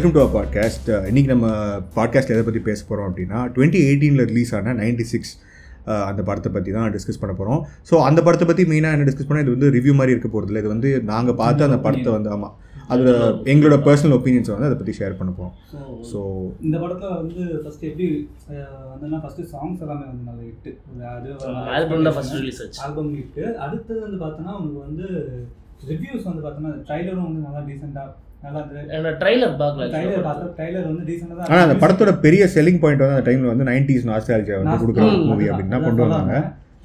Welcome to our podcast இன்றைக்கி நம்ம podcast எதை பற்றி பேச போகிறோம் அப்படின்னா டுவெண்ட்டி எயிட்டீனில் ரிலீஸ் ஆன நைன்டி சிக்ஸ் அந்த படத்தை பற்றி தான் டிஸ்கஸ் பண்ண போகிறோம் ஸோ அந்த படத்தை பற்றி மெயினாக என்ன டிஸ்கஸ் பண்ணால் இது வந்து ரிவ்யூ மாதிரி இருக்க போகிறதில்ல இது வந்து நாங்கள் பார்த்து அந்த படத்தை வந்து ஆமாம் அதில் எங்களோட பர்சனல் ஒப்பீனியன்ஸை வந்து அதை பற்றி ஷேர் பண்ண போகிறோம் ஸோ இந்த படத்தில் வந்து ஃபர்ஸ்ட் எப்படி வந்துன்னா ஃபர்ஸ்ட் சாங்ஸ் எல்லாமே வந்து நல்ல ஹிட்டு அது ஆல்பம் தான் ஃபர்ஸ்ட் ரிலீஸ் ஆச்சு. ஆல்பம் ஹிட்டு அடுத்தது வந்து பார்த்தோன்னா உனக்கு வந்து ரிவ்யூஸ் வந்து பார்த்தோன்னா ட்ரைலரும் வந்து நல்லா டீசெண்டாக ட்ரைலர் பார்க்கல ஆனால் அந்த படத்தோட பெரிய செல்லிங் பாயிண்ட் வந்து அந்த டைமில் வந்து நைன்டிஸ் நாஸ்டாலஜியா வந்து கொடுக்குற மூவி அப்படின்னு தான் கொண்டு வந்தாங்க.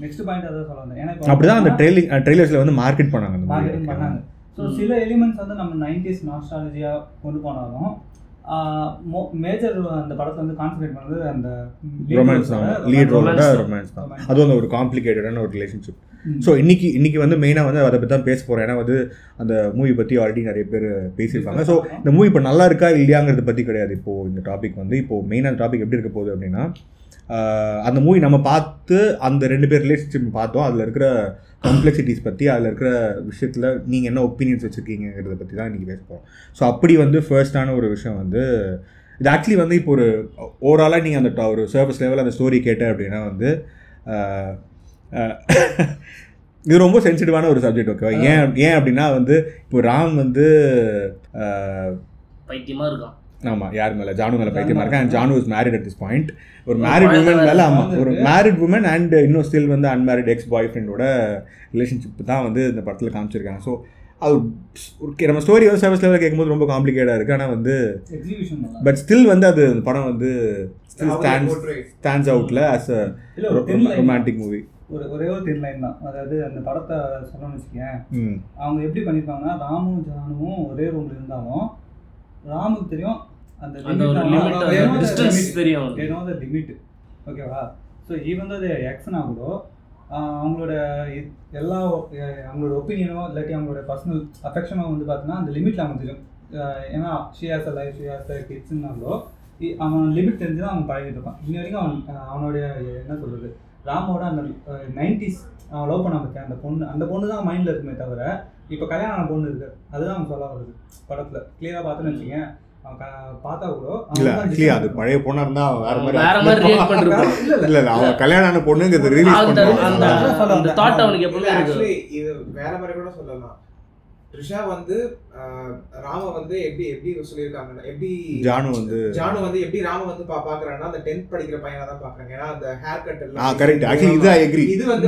நெக்ஸ்ட் பாயிண்ட் அதான் சொல்ல வந்தேன். ஏன்னா அப்படி தான் அந்த ட்ரெயிலிங் ட்ரெய்லர்ஸில் வந்து மார்க்கெட் பண்ணாங்க மார்க்கெட்டிங் பண்ணாங்க. ஸோ. சில எலிமெண்ட்ஸ் வந்து நம்ம நைன்டிஸ் நாஸ்டாலஜியாக கொண்டு போனாலும் மேஜர் அந்த படத்தை வந்து கான்சன்ட்ரேட் பண்ணது அந்த ரொமான்ஸ் லீட் ரோலோட. ரொமான்ஸ் தான். அதுவும் அந்த ஒரு காம்ப்ளிகேட்டடான ஒரு ரிலேஷன்ஷிப். ஸோ இன்னைக்கு இன்னைக்கு வந்து மெயினாக வந்து அதை பற்றி தான் பேச போகிறேன் ஏன்னா வந்து அந்த மூவி பற்றி ஆல்ரெடி நிறைய பேர் பேசியிருக்காங்க. ஸோ இந்த மூவி இப்போ நல்லா இருக்கா இல்லையாங்கிறத பற்றி கிடையாது. இப்போது இந்த டாபிக் வந்து இப்போது மெயினான டாபிக் எப்படி இருக்க போகுது அப்படின்னா அந்த மூவி நம்ம பார்த்து அந்த ரெண்டு பேர் ரிலேஷன்ஷிப் பார்த்தோம். அதில் இருக்கிற காம்ப்ளெக்சிட்டிஸ் பற்றி அதில் இருக்கிற விஷயத்தில் நீங்கள் என்ன ஒப்பீனியன்ஸ் வச்சுருக்கீங்கிறத பற்றி தான் இன்றைக்கி பேச போகிறோம் ஸோ அப்படி வந்து ஃபர்ஸ்டான ஒரு விஷயம் வந்து இது ஆக்சுவலி வந்து இப்போ ஒரு ஓவராலாக நீங்கள் அந்த ஒரு சர்வீஸ் லெவலில் அந்த ஸ்டோரி கேட்ட அப்படின்னா வந்து இது ரொம்ப சென்சிட்டிவான ஒரு சப்ஜெக்ட் ஓகேவா ஏன் ஏன் அப்படின்னா வந்து இப்போ ராம் வந்து பைத்தியமா இருக்கான். ஆமாம் யார் மேலே? ஜானு மேலே பைத்தியமா இருக்கேன் and Jaanu is married at this point ஒரு மேரிட் உமன் மேலே ஆமாம் ஒரு. மேரிட் உமன் அண்ட் இன்னும் ஸ்டில் வந்து அன்மேரிட் எக்ஸ் பாய் ஃப்ரெண்டோட ரிலேஷன்ஷிப் தான் வந்து இந்த படத்தில் காமிச்சிருக்காங்க. ஸோ அது ஒரு நம்ம ஸ்டோரி வந்து சர்வீஸ் லெவலில் கேட்கும்போது ரொம்ப காம்ப்ளிகேட்டாக இருக்குது ஆனால் வந்து பட் ஸ்டில் வந்து அது அந்த படம் வந்து ஸ்டில் ஸ்டாண்ட்ஸ். ஸ்டாண்ட்ஸ் அவுட்டில் ஆஸ் அ ரொமான்டிக் மூவி ஒரு ஒரே ஒரு தின் லைன் தான். அதாவது அந்த படத்தை சொல்லணும்னு வச்சுக்கேன். அவங்க எப்படி பண்ணியிருப்பாங்கன்னா ராமும் ஜானுவும் ஒரே ரூம்ல இருந்தாலும் ராமுக்கு தெரியும் அந்த ஒரு லிமிட் டிஸ்டன்ஸ் தெரியும். ஏனோ அந்த லிமிட் ஓகேவா ஸோ ஈவன் அது எக்ஸ்னா கூட ஆஹ் அவங்களோட எல்லா அவங்களோட ஒப்பீனியனோ இல்லாட்டி அவங்களோட பர்சனல் அஃபெக்ஷனோ வந்து பார்த்தீங்கன்னா அந்த லிமிட்ல அவங்க தெரியும் ஏன்னா she has a life she has a கிட்ஸ்னாலோ அவன் லிமிட் தெரிஞ்சு தான் அவன் பழகிட்டு இருப்பான். இன்ன வரைக்கும் அவன் அவனுடைய என்ன சொல்றது ராமோட அந்த நைன்டிஸ் அவன் லவ் பண்ண பற்றிய அந்த பொண்ணு அந்த பொண்ணு தான் மைண்டில் இருக்குமே தவிர இப்போ கல்யாணம் பொண்ணு இருக்கு. அதுதான் அவன் சொல்ல வருது படத்தில். கிளியராக பார்த்துன்னு வச்சுக்கேன் பார்த்தா கூட இல்லை அது பழைய பொண்ணாக இருந்தால் வேற மாதிரி வேற இல்ல, இல்ல. இல்லை கல்யாணம் ஆன பொண்ணுங்கிறது ரிலீஸ் அந்த அந்த பண்ணுறாங்க அந்த தாட் அவனுக்கு எப்பவுமே இல்ல, இருக்கு. actually இது வேற மாதிரி கூட சொல்லலாம். த்ரிஷா வந்து ஆஹ், ராம வந்து எப்படி எப்படி சொல்லியிருக்காங்கன்னா எப்படி ஜானு வந்து ஜானு வந்து எப்படி ராம வந்து பா பாக்குறாங்கன்னா அந்த 10th படிக்கிற பையனா தான் பாக்குறாங்க. ஏன்னா அந்த ஹேர் கட் ஆ கரெக்ட் ஆக்சுவலி இது ஐ எக்ரி இது வந்து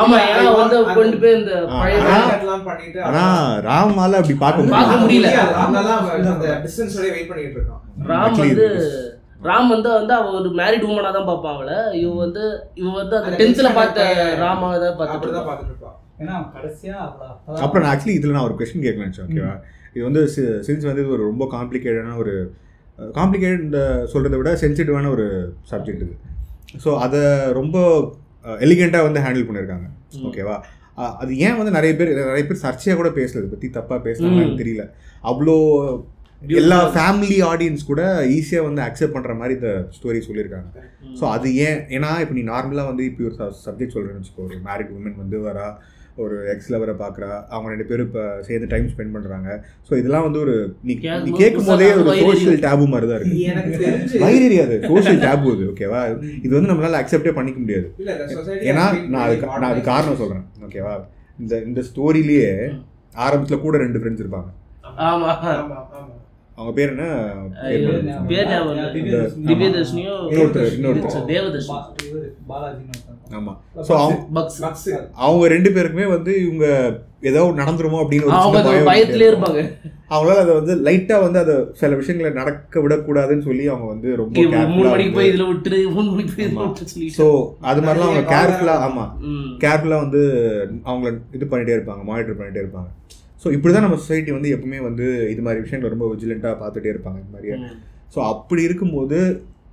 ஆமா. ஏன்னா வந்து கொண்டு போய் இந்த பழைய ஹேர் கட்லாம் பண்ணிட்டு ஆனா ராமால அப்படி பார்க்க பார்க்க முடியல. முடியல. அதனால அந்த டிஸ்டன்ஸோட வெயிட் பண்ணிட்டு இருக்கான். ராம் வந்து இது- ராம் வந்து வந்து அவ ஒரு மேரிட் உமனா தான் பார்ப்பான் அவள இவ வந்து இவ வந்து அந்த டென்த்ல tenth பார்த்த ராமாவை தான் பார்த்துட்டு பாத்துட்டு இருப்பான். ஏன்னா அவன் கடைசியா அவளை அப்பதான் அப்புறம் நான் ஆக்சுவலி இதில் நான் ஒரு கொஸ்டின் கேட்கலாம் நினச்சேன் ஓகேவா இது வந்து சின்ஸ் வந்து இது ஒரு ரொம்ப காம்ப்ளிகேட்டடான ஒரு காம்ப்ளிகேட் சொல்கிறத விட சென்சிட்டிவான ஒரு சப்ஜெக்ட் இது. ஸோ அதை ரொம்ப எலிகெண்ட்டாக வந்து ஹேண்டில் பண்ணியிருக்காங்க. ஓகேவா அது ஏன் வந்து நிறைய பேர் நிறைய பேர் சர்ச்சையாக கூட பேசல இதை பற்றி தப்பாக ம். தெரியல. அவ்வளோ எல்லா ஃபேமிலி ஆடியன்ஸ் கூட ஈஸியாக வந்து அக்செப்ட் பண்ணுற மாதிரி இந்த ஸ்டோரி சொல்லியிருக்காங்க. ஸோ அது ஏன் ஏன்னா இப்போ நீ நார்மலாக வந்து இப்போ ஒரு சப்ஜெக்ட் சொல்கிறேன்னு வச்சுக்கோ ஒரு மேரிட் உமன் வந்து வரா ஒரு எக்ஸ் லவரை பார்க்குறா அவங்க ரெண்டு பேரும் இப்போ சேர்ந்து டைம் ஸ்பெண்ட் பண்ணுறாங்க ஸோ இதெல்லாம் வந்து ஒரு நீ நீ கேட்கும்போது கேட்கும் போதே ஒரு சோஷியல் டேபு மாதிரி தான் இருக்குது தெரிஞ்சு வைரரி அது சோஷியல் டேபு அது ஓகேவா இது வந்து நம்மளால அக்செப்டே பண்ணிக்க முடியாது. ஏன்னா நான் அதுக்கு நான் அது காரணம் சொல்கிறேன் ஓகேவா இந்த இந்த ஸ்டோரியிலேயே ஆரம்பத்தில் கூட ரெண்டு ஃப்ரெண்ட்ஸ் இருப்பாங்க. ஆமா. ஆமா ஆமா. அவங்க பேர் என்ன. ஆமாம் ஸோ அவங்க ரெண்டு பேருக்குமே வந்து இவங்க ஏதோ நடந்துருமோ அப்படின்னு பயத்திலே. இருப்பாங்க. அவங்களால அதை வந்து லைட்டா வந்து அதை சில விஷயங்களை நடக்க விடக்கூடாதுன்னு சொல்லி அவங்க வந்து ரொம்ப மூணு மணிக்கு போய் கேர்ஃபுல்லா இதுல விட்டுரு மூணு மணிக்கு போய் இதுல ஆமா. விட்டு சொல்லி ஸோ அது மாதிரிலாம் அவங்க கேர்ஃபுல்லா. ஆமா. கேர்ஃபுல்லா வந்து அவங்கள இது பண்ணிட்டே இருப்பாங்க மானிட்டர் பண்ணிட்டே இருப்பாங்க. ஸோ இப்படி தான் நம்ம சொசைட்டி வந்து எப்பவுமே வந்து இது மாதிரி விஷயங்கள் ரொம்ப விஜிலண்ட்டாக பார்த்துட்டே இருப்பாங்க இந்த மாதிரி ம். ஸோ அப்படி இருக்கும்போது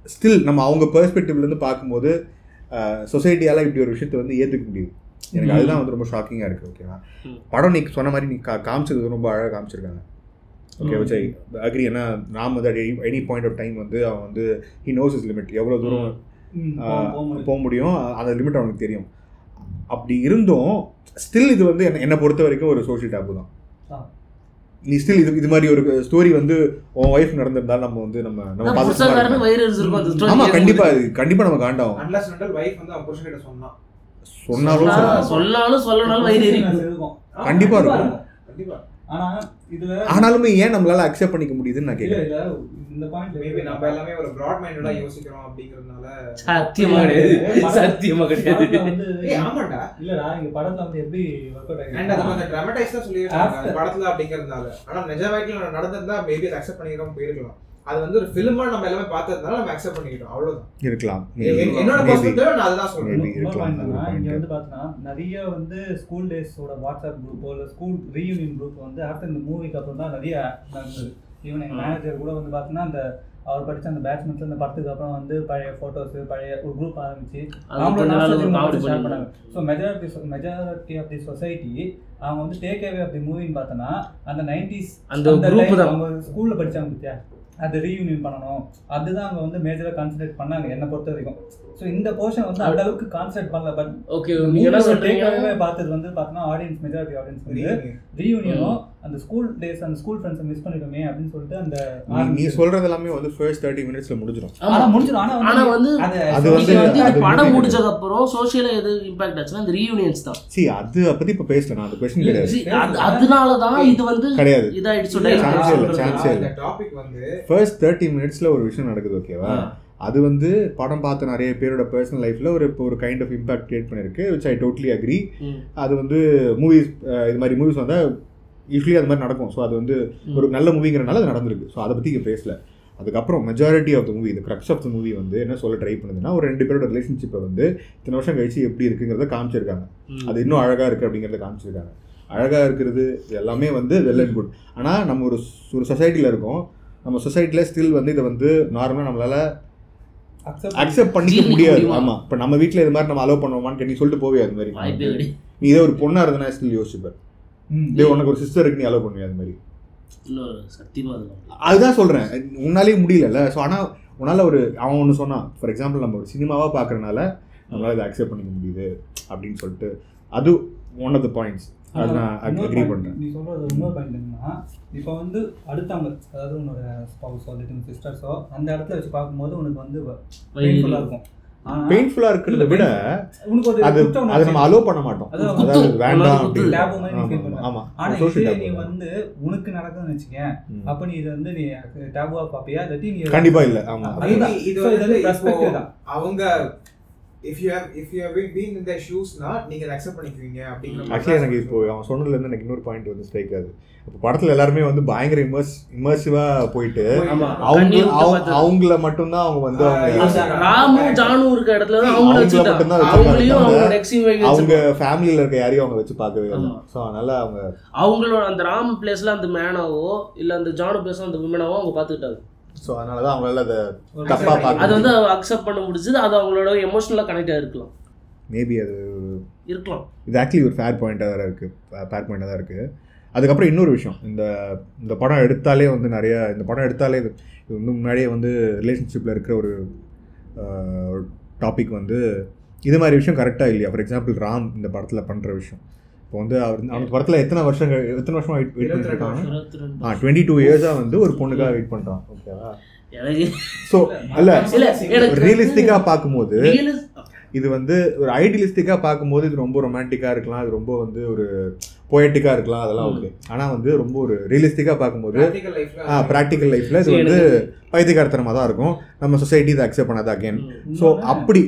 ஸ்டில் நம்ம அவங்க பெர்ஸ்பெக்டிவ்லேருந்து பார்க்கும்போது சொசைட்டியால் இப்படி ஒரு விஷயத்தை வந்து ஏற்றுக்க முடியுது எனக்கு. அதுதான் வந்து ரொம்ப ஷாக்கிங்காக இருக்குது ஓகேவா. படம் நீ சொன்ன மாதிரி நீ கா காமிச்சது ரொம்ப அழகாக காமிச்சிருக்காங்க ஓகே. வச்சு அக்ரி ஏன்னா நாம் வந்து எனி பாயிண்ட் ஆஃப் டைம் வந்து அவன் வந்து ஹி நோஸ் இஸ் லிமிட் எவ்வளோ தூரம் போக- முடியும் அந்த லிமிட் அவனுக்கு தெரியும் அப்படி இருந்தும் ஸ்டில் இது வந்து என்ன என்னை பொறுத்த வரைக்கும் ஒரு சோஷியல் டேபு தான். நீ ஸ்டில் இது இது மாதிரி ஒரு ஸ்டோரி வந்து உன் ஒய்ஃப் நடந்திருந்தாலும் நம்ம வந்து நம்ம நம்ம பார்த்து ஆமா. கண்டிப்பா இது கண்டிப்பா நம்ம காண்டாகும் அன்லஸ் அண்டல் வைஃப் வந்து அவன் புருஷன் கிட்ட சொன்னான் சொன்னாலும் சொன்னா- சொல்லலாம். சொன்னாலும் சொல்லனாலும் வயிறு கண்டிப்பா இருக்கும். கண்டிப்பா ஆனா இதுல ஆனாலுமே ஏன் நம்மளால அக்செப்ட் பண்ணிக்க முடியுதுன்னு நான் இல்ல இந்த பாயிண்ட் மேபி நம்ம எல்லாமே ஒரு பிராட் மைண்டடா யோசிக்கிறோம் அப்படிங்கறதுனால சத்தியமா கிடையாது. சத்தியமா கிடையாது. ஏய் ஆமாடா இல்லடா இங்க படத்துல வந்து எப்படி ஒர்க் அவுட் அண்ட் அது ட்ராமடைஸ்டா சொல்லியிருக்காங்க After- அந்த படத்துல அப்படிங்கறதுனால. ஆனா நிஜ வாழ்க்கையில நடந்திருந்தா மேபி அதை அக்செப்ட் பண்ணிக்காம போயிருக்கலாம். அது வந்து ஒரு ஃபிலிமா நம்ம எல்லாமே பார்த்ததுனால நம்ம அக்செப்ட் பண்ணிக்கிட்டோம். அவ்வளவுதான். இருக்கலாம். என்னோட. பெர்ஸ்பெக்டிவ்ல நான் அதுதான் சொல்றேன். இங்க வந்து பார்த்தோன்னா நிறைய வந்து ஸ்கூல் டேஸோட வாட்ஸ்அப் குரூப்போ இல்லை ஸ்கூல் ரீயூனியன் குரூப் வந்து ஆஃப்டர் இந்த மூவிக்கு அப்புறம் தான் நிறைய நடந்தது. ஈவன் எங்கள். மேனேஜர் கூட வந்து பார்த்தீங்கன்னா அந்த அவர் படிச்ச அந்த பேட்ச்மெண்ட்ஸ் அந்த படத்துக்கு அப்புறம் வந்து பழைய ஃபோட்டோஸ் பழைய ஒரு குரூப் ஆரம்பிச்சு share பண்ணாங்க. So majority majority of the society அவங்க வந்து டேக் அவே ஆஃப் தி மூவின்னு பார்த்தோன்னா அந்த நைன்டிஸ் அந்த. அவங்க ஸ்கூல்ல படிச்சாங்க பத்தியா? அது ரீயூனியன் பண்ணணும். அதுதான் அவங்க வந்து மேஜராக கான்சென்ட்ரேட் பண்ணாங்க என்னை பொறுத்த வரைக்கும். ஸோ இந்த போர்ஷன் வந்து அந்த அளவுக்கு கான்சென்ட்ரேட் பண்ணல பட் ஓகே நீங்க என்ன சொல்றீங்க? பார்த்தது வந்து பார்த்தோன்னா ஆடியன்ஸ் மெஜாரிட்டி ஆடியன்ஸ் வந்து ரீயூனியனும் அந்த ஸ்கூல் டேஸ் அந்த ஸ்கூல் ஃப்ரெண்ட்ஸை மிஸ் பண்ணிட்டோமே அப்படின்னு சொல்லிட்டு அந்த நீ- சொல்றது எல்லாமே வந்து ஃபர்ஸ்ட் தேர்ட்டி மினிட்ஸ்ல முடிஞ்சிடும் ஆனா முடிஞ்சிடும் ஆனா வந்து அது வந்து- அது படம் முடிஞ்சது. முடிஞ்சதுக்கு அப்புறம் சோஷியலா எது இம்பாக்ட் ஆச்சுன்னா இந்த ரீயூனியன்ஸ் தான். சி அது பத்தி இப்ப பேசல நான் அந்த கொஸ்டின் கிடையாது. See, அது- அதனாலதான் இது வந்து கிடையாது. இதாயிடுச்சு chance இல்ல, chance இல்ல. டாபிக் வந்து ஃபர்ஸ்ட் தேர்ட்டி மினிட்ஸ்ல ஒரு விஷயம் நடக்குது ஓகேவா. அது வந்து படம் பார்த்த நிறைய பேரோட பர்சனல் லைஃப்ல ஒரு இப்போ ஒரு கைண்ட் ஆஃப் இம்பாக்ட் கிரியேட் பண்ணிருக்கு விச் ஐ டோட்லி அக்ரி. அது வந்து மூவிஸ் இது மாதிரி மூவிஸ் வந்தால் யூஸ்வலி அது மாதிரி நடக்கும். ஸோ அது வந்து. ஒரு நல்ல மூவிங்கிறனால அது நடந்திருக்கு. ஸோ அதை பற்றி இங்கே பேசல. அதுக்கப்புறம் மெஜாரிட்டி ஆஃப் த மூவி இந்த க்ரக்ஸ் ஆஃப் த மூவி வந்து என்ன சொல்ல ட்ரை பண்ணுதுன்னா ஒரு ரெண்டு பேரோட ரிலேஷன்ஷிப்பை வந்து இத்தனை வருஷம் கழிச்சு எப்படி இருக்குங்கிறத காமிச்சிருக்காங்க. அது இன்னும் அழகாக இருக்குது அப்படிங்கிறத காமிச்சிருக்காங்க. அழகாக இருக்கிறது எல்லாமே வந்து வெல் அண்ட் குட் ஆனால் நம்ம ஒரு ஒரு சொசைட்டியில் இருக்கோம். நம்ம சொசைட்டியில் ஸ்டில் வந்து இதை வந்து நார்மலாக நம்மளால் அக்செப்ட் பண்ணிக்க முடியாது? ஆமா. இப்போ நம்ம வீட்டில் இது மாதிரி நம்ம அலோவ் பண்ணுவோமான்னு நீ சொல்லிட்டு போவே அது மாதிரி. நீ இதே ஒரு பொண்ணா இருந்தா ஸ்டில் யோசிச்சுப்பார் இதே உனக்கு ஒரு சிஸ்டர் இருக்கு நீ அலோவ் பண்ணுவியா அது மாதிரி? அதுதான் சொல்றேன். உன்னாலே முடியலல்ல. ஸோ ஆனால் உன்னால ஒரு அவன் ஒன்று சொன்னான் ஃபார் எக்ஸாம்பிள் நம்ம ஒரு சினிமாவா பார்க்கறனால நம்மளால இதை அக்செப்ட் பண்ணிக்க முடியுது அப்படின்னு சொல்லிட்டு. அது ஒன் ஆஃப் த பாயிண்ட்ஸ் அது நான் அக்ரி பண்றேன் நீ சொல்றது இன்னொரு பாயிண்ட் என்னன்னா இப்போ வந்து அடுத்தவங்க அதாவது உன்னோட ஸ்பவுஸ் வந்துட்டு சிஸ்டர்ஸோ அந்த இடத்துல வச்சு பார்க்கும்போது உனக்கு வந்து பெயின்ஃபுல்லாக இருக்கும் ஆனா பெயின்ஃபுல்லா இருக்கிறத விட அது அதை நம்ம அலோவ் பண்ண மாட்டோம் அது அதாவது. வேண்டாம் taboo மாதிரி நீ. வந்து உனக்கு நடக்குதுன்னு வச்சுக்கேன். அப்ப நீ இது வந்து நீ டேபுவா பாப்பியா இல்லாட்டி நீ கண்டிப்பா இல்ல ஆமா. Maybe இது வந்து. அவங்க if you have if you have been in the ஷூஸ்னா நீங்க அதை அக்செப்ட் பண்ணிக்குவீங்க அப்படிங்கிற மாதிரி ஆக்சுவலி எனக்கு இப்போ அவன் சொன்னதுல இருந்து எனக்கு இன்னொரு பாயிண்ட் வந்து ஸ்ட்ரைக் ஆகுது. இப்போ படத்துல எல்லாருமே வந்து பயங்கர இமர்ஸ் இமர்சிவா போயிட்டு அவங்க. அவங்கள மட்டும்தான் அவங்க வந்து அவங்க ராமு ஜானு இருக்க இடத்துல அவங்கள மட்டும்தான் வச்சு அவங்க ஃபேமிலியில இருக்க யாரையும் அவங்க வச்சு பார்க்கவே இல்லை. ஸோ அதனால அவங்க அவங்களோட அந்த ராம் பிளேஸ்ல அந்த மேனாவோ இல்ல அந்த ஜானு பிளேஸ்ல அந்த விமனாவோ அவங்க பாத்துக்கிட்டாங்க ஸோ அதனால தான் அவங்களால அதை ஒரு தப்பா accept பார்க்க அது வந்து அக்செப்ட் பண்ண முடிஞ்சது அது அவங்களோட எமோஷனலா கனெக்ட் ஆயிருக்கலாம் மேபி அது இருக்கலாம். இது ஆக்சுவலி ஒரு ஃபேர் பாயிண்டாக தான் இருக்குது ஃபேர் பாயிண்டாக தான் இருக்குது அதுக்கப்புறம் இன்னொரு விஷயம். இந்த இந்த படம் எடுத்தாலே வந்து நிறைய இந்த படம் எடுத்தாலே இது இது வந்து முன்னாடியே வந்து ரிலேஷன்ஷிப்பில் இருக்கிற ஒரு டாபிக் வந்து இது மாதிரி விஷயம் கரெக்டாக இல்லையா? ஃபார் எக்ஸாம்பிள் ராம் இந்த படத்தில் பண்ணுற விஷயம். இப்போ வந்து அவர் அந்த படத்தில் எத்தனை வருஷம் கழி- எத்தனை வருஷம் வெயிட் வெயிட் ரெண்டு ஆ டுவெண்ட்டி டூ இயர்ஸாக வந்து ஒரு பொண்ணுக்காக வெயிட் பண்ணுறான் ஓகேவா ஸோ எனக்கு ரியலிஸ்டிக்காக பார்க்கும்போது இது வந்து ஒரு ஐடியலிஸ்டிக்காக பார்க்கும்போது இது ரொம்ப ரொமான்டிக்காக இருக்கலாம் இது ரொம்ப வந்து ஒரு பொயட்டிக்காக இருக்கலாம் அதெல்லாம். ஓகே ஆனால் வந்து ரொம்ப ஒரு ரியலிஸ்டிக்காக பார்க்கும்போது ஆ ப்ராக்டிக்கல் லைஃப்பில் இது வந்து பைத்தியக்காரத்தனமாக தான் இருக்கும். நம்ம சொசைட்டி இதை அக்செப்ட் பண்ணாது அகேன். ஸோ அப்படி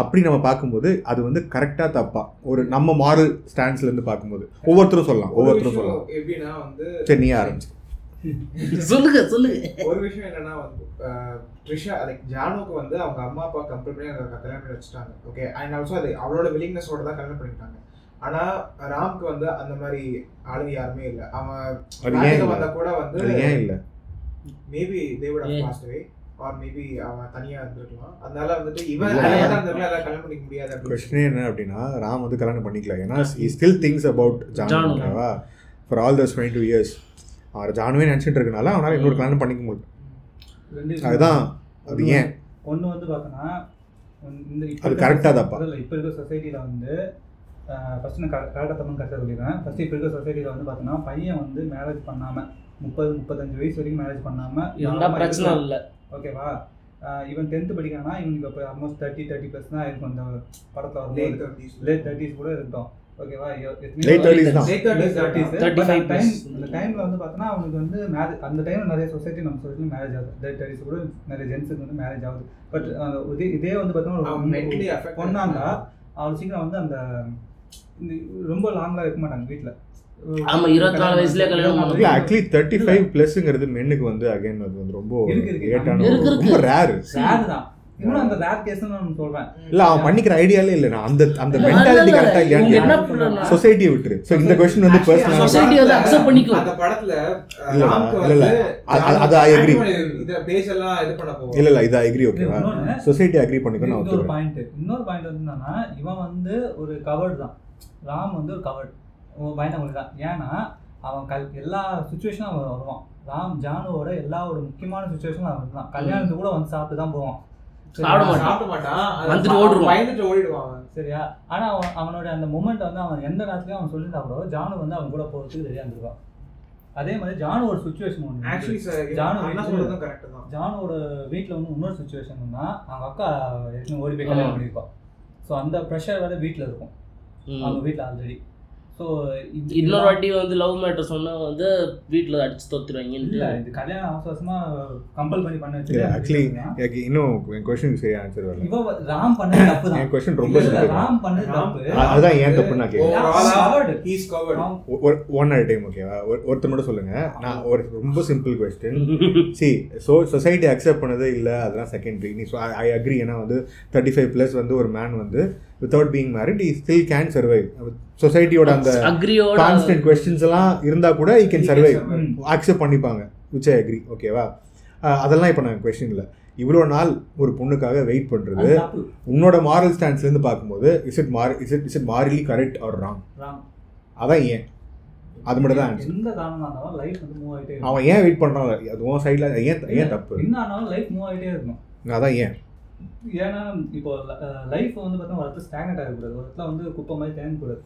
அப்படி நம்ம பார்க்கும்போது அது வந்து கரெக்டாக தப்பா. ஒரு நம்ம மாரல் ஸ்டாண்ட்ஸ்லேருந்து பார்க்கும்போது. ஒவ்வொருத்தரும் சொல்லலாம் ஒவ்வொருத்தரும் சொல்லலாம். எப்படின்னா வந்து சரி நீ ஆரம்பிச்சு. சொல்லுங்க சொல்லுங்க. ஒரு விஷயம் என்னன்னா வந்து ட்ரிஷா லைக் ஜானுக்கு வந்து அவங்க அம்மா அப்பா கம்பெனி பண்ணி அவங்க கல்யாணம் பண்ணி வச்சுட்டாங்க. ஓகே அண்ட் ஆல்சோ அது அவளோட வில்லிங்னஸோட தான் கல்யாணம் பண்ணிட்டாங்க ஆனா ராம்க்கு வந்து அந்த மாதிரி ஆளுங்க யாருமே இல்ல. அவன் வந்தா கூட வந்து ஏன் இல்லை? மேபி தேவோட? பாஸ்ட் அவே ஆர் மேபி அவன் தனியா இருந்திருக்கலாம். அதனால வந்துட்டு இவன் கல்யாணம் பண்ணிக்க முடியாது கொஸ்டினே என்ன அப்படின்னா ராம் வந்து கல்யாணம் பண்ணிக்கல. ஏன்னா he still thinks about Jaanu Jaanu. ஓகேவா for all these twenty two years அவர் ஜானுவே நினச்சிட்டு இருக்கனால அவனால் இன்னொரு கல்யாணம் பண்ணிக்க முடியும். அதுதான். அது ஏன்? ஒண்ணு வந்து பார்த்தோன்னா அது soci- தப்பா? இல்ல, இப்ப இருக்க சொசைட்டில வந்து ஃபஸ்ட்டு நான் கரெக்டாக தப்பு கரெக்டாக சொல்லிடுறேன். ஃபஸ்ட்டு இப்போ இருக்க சொசைட்டியில் வந்து பார்த்தோன்னா பையன் வந்து மேரேஜ் பண்ணாமல் முப்பது முப்பத்தஞ்சு வயசு வரைக்கும் மேரேஜ் பண்ணாமல் பிரச்சனை இல்ல. ஓகேவா? இவன் டென்த்து படிக்கிறான்னா இவனுக்கு இப்போ ஆல்மோஸ்ட் தேர்ட்டி தேர்ட்டி ப்ளஸ் தான் இருக்கும் அந்த படத்தில் தேர்ட்டிஸ் லேட் தேர்ட்டிஸ் கூட இருக்கும் ஓகேவா? Late 30s தான். Late thirties thirties 35 plus. அந்த டைமில் வந்து பார்த்தோன்னா அவனுக்கு வந்து மேரேஜ் அந்த டைமில் நிறைய சொசைட்டி நம்ம சொசைட்டியில் மேரேஜ் ஆகுது. லேட் தேர்ட்டிஸ் கூட நிறைய ஜென்ஸுக்கு வந்து மேரேஜ் ஆகுது. பட் இதே இதே வந்து பார்த்தோன்னா அவன் mentally ஒரு affected. பொண்ணா இருந்தா அவள் சீக்கிரம் வந்து அந்த ரொம்ப லாங்லாம் இருக்க மாட்டாங்க வீட்டில் ஆமா, 24 வயசுலயே கல்யாணம் இல்ல. ஆக்சுவலி தேர்ட்டி ஃபைவ் பிளஸ்ங்கிறது மென்னுக்கு வந்து அகைன் அது வந்து ரொம்ப. லேட்டான. ரொம்ப ரேர் தான். இன்னும் அந்த ரேர் கேஸ்னு நான் சொல்கிறேன் இல்ல அவன் பண்ணிக்கிற ஐடியாலே இல்ல. நான் அந்த அந்த மென்டாலிட்டி கரெக்டா இல்லையான்னு பண்ணலாம் சொசைட்டியை விட்டுரு. ஸோ இந்த கொஸ்டின் வந்து பர்சனல் society வந்து பண்ணிக்கும். அந்த படத்துல இல்ல, இல்ல, அது- அது I agree. இத பேஜெல்லாம் இது பண்ண போவோம் இல்ல இல்ல இது அக்ரி ஓகேவா சொசைட்டி அக்ரி பண்ணிக்கோ நான் இது ஒரு ஒத்துக்கிறேன். பாயிண்ட் இன்னொரு பாயிண்ட் வந்து என்னன்னா இவன் வந்து ஒரு கவர்டு தான். ராம் வந்து ஒரு கவர்டு பயந்தவங்களுக்கு தான். ஏன்னா அவன் கல் எல்லா சுச்சுவேஷனும் அவன் வருவான். ராம் ஜானுவோட எல்லா ஒரு முக்கியமான சுச்சுவேஷனும் அவன் தான். கல்யாணத்துக்கு கூட வந்து சாப்பிட்டு தான் போவான்? சாப்பிட மாட்டான். பயந்துட்டு ஓடிடுவான். சரியா? ஆனா அவன் அவனோட அந்த மூமெண்ட் வந்து அவன் எந்த நேரத்துலயும் அவன் சொல்லியிருந்தா கூட ஜானு வந்து அவன் கூட போகிறதுக்கு ரெடியாக இருந்திருக்கான் அதே மாதிரி ஜானு ஒரு சுச்சுவேஷன் ஒன்று ஆக்சுவலி சார் ஜானு சொல்றதும் கரெக்ட் தான். ஜானோட வீட்டில் வந்து இன்னொரு சுச்சுவேஷன்னா அவங்க அக்கா ஏற்கனவே ஓடி போய் கல்யாணம் ஆ. பண்ணியிருப்பான் ஸோ அந்த ப்ரெஷர் வேற வீட்டில் இருக்கும். அவங்க வீட்டில் ஆல்ரெடி ஸோ இன்னொரு வாட்டி வந்து லவ் மேட்டர் சொன்னா வந்து வீட்ல அடிச்சு இல்லை தோத்துருவாங்கன்ட்டு இது கல்யாணம் அவசர அவசரமா கம்பல் பண்ணி பண்ண இல்ல ஆக்சுவலி வச்சு எனக்கு இன்னும் என் கொஸ்டின் சரியா ஆன்சர் வரல. இவ ராம் பண்ணது தப்பு தான். என் கொஸ்டின் ரொம்ப. ராம் பண்ணது தப்பு. அதுதான் ஏன் தப்புன்னு நான் கேட்குறேன் ஒன் அட் டைம் ஓகேவா ஒருத்தர் மட்டும் சொல்லுங்க. நான் ஒரு ரொம்ப simple question see so society accept பண்ணதே இல்லை அதெல்லாம் செகண்டரி நீ ஐ அக்ரி ஏன்னா வந்து தேர்ட்டி ஃபைவ் ப்ளஸ் வந்து ஒரு மேன் வந்து without being married he still can survive சொசைட்டியோட அந்த அக்ரியோட கான்ஸ்டன்ட் கொஸ்டின்ஸ் எல்லாம் இருந்தால் கூட ஈ கேன் survive. அக்செப்ட் பண்ணிப்பாங்க. விச் ஐ அக்ரி ஓகேவா அதெல்லாம் இப்போ நான் கொஸ்டின் இல்லை. இவ்வளோ நாள் ஒரு பொண்ணுக்காக வெயிட் பண்ணுறது உன்னோட மாரல் ஸ்டாண்ட்ஸ்லேருந்து பார்க்கும்போது இஸ் இட் மார் is it is it morally correct or wrong அதான் ஏன்? அது மட்டும் தான் எந்த காரணமா இருந்தாலும் லைஃப் வந்து மூவ் ஆகிட்டே அவன் ஏன் வெயிட் பண்ணுறான் அது உன் சைடில் ஏன் ஏன் தப்பு? என்ன ஆனாலும் லைஃப் மூவ் ஆகிட்டே இருக்கும். அதான் ஏன்? ஏன்னா இப்போ லைஃப் வந்து பார்த்தா ஒரு ஸ்டாக்னட் ஆகக்கூடாது ஒரு இடத்துல வந்து குப்பை மாதிரி தேங்கக்கூடாது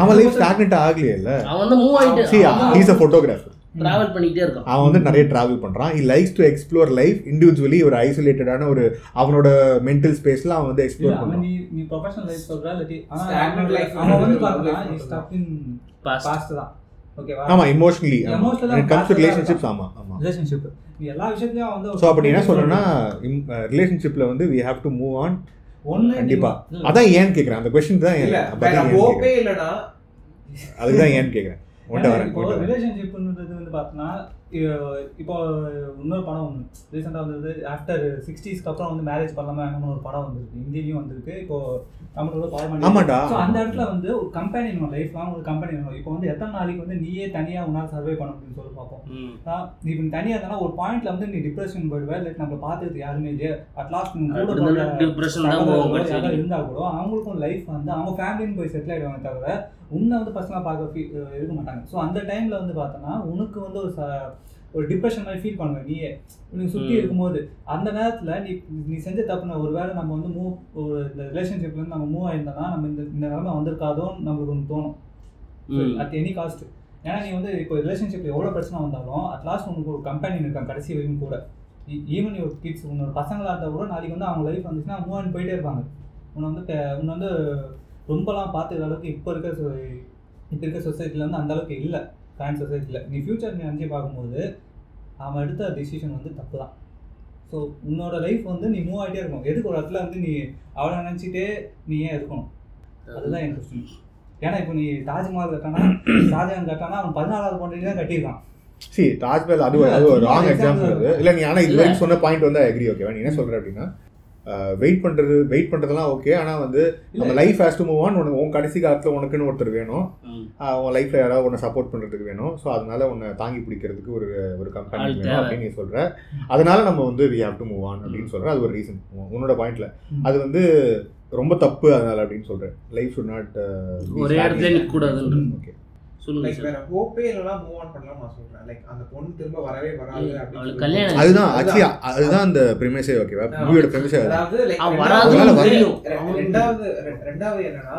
அவன் லைஃப் ஸ்டாக்னெட் ஆகலையே இல்லை அவன் வந்து மூவ் ஆயிட்டு see he's a photographer travel பண்ணிக்கிட்டே இருக்கான். அவன் வந்து நிறைய டிராவல் பண்ணுறான் he likes to explore life individually ஒரு ஐசோலேட்டடான ஒரு அவனோட மென்டல் ஸ்பேஸில் அவன் வந்து இல்ல எக்ஸ்ப்ளோர் அவன் பண்ணுறான் நீ நீ ப்ரொஃபஷனல் லைஃப் சொல்ற life. அவன் வந்து பார்த்தா இஸ் ஸ்டக் இன் பாஸ்ட் தான். ஓகேவா ஆமாம் Emotionally கம்ஸ் ரிலேஷன்ஷிப்ஸ் ஆமாம் ஆமாம் ரிலேஷன்ஷிப் எல்லா விஷயத்துலயும் வந்து ஸோ அப்படி என்ன சொல்கிறேன்னா ரிலேஷன்ஷிப்பில் வந்து we have to move on ஒண்ணு நீ- கண்டிப்பா. இல்ல. அதான் ஏன்னு கேட்குறேன் அந்த கொஸ்டின் தான் இல்ல கேட்குறேன் இல்லனா அதுக்கு தான் ஏன்னு கேட்குறேன் ரிலேஷன்ஷிப்ன்றது வந்து பார்த்தோன்னா இப்போ இன்னொரு படம் ஒன்று ரீசெண்டாக வந்தது ஆஃப்டர் சிக்ஸ்டீஸ்க்கு அப்புறம் வந்து மேரேஜ் பண்ணலாமா என்னமோ ஒரு படம் வந்திருக்கு. ஹிந்திலையும் வந்திருக்கு. இப்போ நம்மளோட படம் ஆமாடா. ஸோ அந்த இடத்துல வந்து ஒரு கம்பெனி வேணும் லைஃப் லாங் ஒரு கம்பெனி வேணும் இப்போ வந்து எத்தனை நாளைக்கு வந்து நீயே தனியாக உன்னால் சர்வை பண்ண முடியும்னு சொல்லி பார்ப்போம். நீ இப்போ தனியாக இருந்தாலும் ஒரு பாயிண்ட்ல வந்து நீ டிப்ரெஷன் போயிடுவே. இல்லை நம்ம பார்த்துட்டு யாருமே இல்லையே. அட்லாஸ்ட் கூட இருந்தாலும் depression தான் போகும். யாராவது கடைசிக்கு. இருந்தா கூட அவங்களுக்கும் லைஃப் வந்து அவங்க ஃபேமிலின்னு போய் செட்டில் ஆயிடுவாங்க தவிர உன்னை வந்து பர்சனலாக பார்க்க அஹ் இருக்க மாட்டாங்க. ஸோ அந்த டைம்ல வந்து பார்த்தோன்னா உனக்கு வந்து ஒரு ச- ஒரு டிப்ரெஷன் மாதிரி ஃபீல் பண்ணுவேன் நீயே. உனக்கு சுற்றி. இருக்கும்போது. அந்த நேரத்தில் நீ நீ செஞ்ச தப்புன ஒரு வேளை நம்ம வந்து மூவ் ஒரு இந்த ரிலேஷன்ஷிப்ல இருந்து நம்ம மூவ் ஆயிருந்தோம்னா நம்ம இந்த இந்த நிலைமை வந்திருக்காதோன்னு நம்மளுக்கு ஒன்று தோணும். அட் எனி காஸ்ட் ஏன்னா நீ வந்து இப்போ ரிலேஷன்ஷிப்ல எவ்வளோ பிரச்சனை வந்தாலும் அட் லாஸ்ட் உனக்கு ஒரு கம்பெனி இருக்கான் கடைசி வரைக்கும் கூட. ஈவன் ஒரு கிட்ஸ் உன்னோட பசங்களாக இருந்தால் கூட நாளைக்கு வந்து அவங்க லைஃப் வந்துச்சுன்னா மூவ் ஆன் போயிட்டே இருப்பாங்க. உன்னை வந்து உன்னை வந்து ரொம்பலாம் பார்த்துக்கிற அளவுக்கு இப்போ இருக்க சொ- இப்போ இருக்க சொசைட்டியில் வந்து அந்த அளவுக்கு இல்லை. கரண்ட் சொசைட்டியில் நீ ஃபியூச்சர் நீ நினச்சி பார்க்கும்போது அவன் எடுத்த டிசிஷன் வந்து தப்பு தான் ஸோ உன்னோட லைஃப் வந்து நீ மூவ் ஆகிட்டே இருக்கணும். எதுக்கு ஒரு இடத்துல வந்து நீ அவளை நினச்சிட்டே நீ ஏன் இருக்கணும்? அதுதான் என் கொஸ்டின் ஏன்னா இப்போ நீ தாஜ்மஹால் கட்டானா ஷாஜகான் கட்டானா அவன் பதினாலாவது பொண்ணு தான் கட்டியிருக்கான். சி தாஜ்மஹல் அது ஒரு- அது ஒரு ராங் எக்ஸாம்பிள் இல்லை நீ ஆனால் இது வரைக்கும் சொன்ன பாயிண்ட் வந்து அக்ரி ஓகேவா நீ என்ன சொல்ற அப்படின்னா வெயிட் பண்ணுறது வெயிட் பண்ணுறதுலாம் ஓகே ஆனால் வந்து நம்ம life has to move on உனக்கு உன் கடைசி காலத்தில் உனக்குன்னு ஒருத்தர் வேணும். உன் லைஃப்பில் யாராவது உன்னை சப்போர்ட் பண்ணுறதுக்கு வேணும். ஸோ அதனால உன்னை தாங்கி பிடிக்கிறதுக்கு ஒரு ஒரு கம்பெனி வேணும். அப்படின்னு நீ சொல்கிற அதனால நம்ம வந்து we have to move on அப்படின்னு சொல்கிற அது ஒரு ரீசன் உன்னோட பாயிண்ட்ல. அது வந்து ரொம்ப தப்பு அதனால அப்படின்னு சொல்கிறேன் லைஃப் ஷுட் நாட் ஒரே இடத்துல ஓகே லைக் வேற ஹோப்பே இல்லைனா மூவ் ஆன் பண்ணலாம் நான் சொல்றேன். லைக் அந்த பொண்ணு திரும்ப வரவே வராது கல்யாணம் அதுதான் ஆக்சுவலி அதுதான் அந்த ப்ரிமைஸே ஓகேவா மூவியோட ப்ரிமைஸே அதாவது லைக் ரெண்டாவது ரெண்டாவது என்னன்னா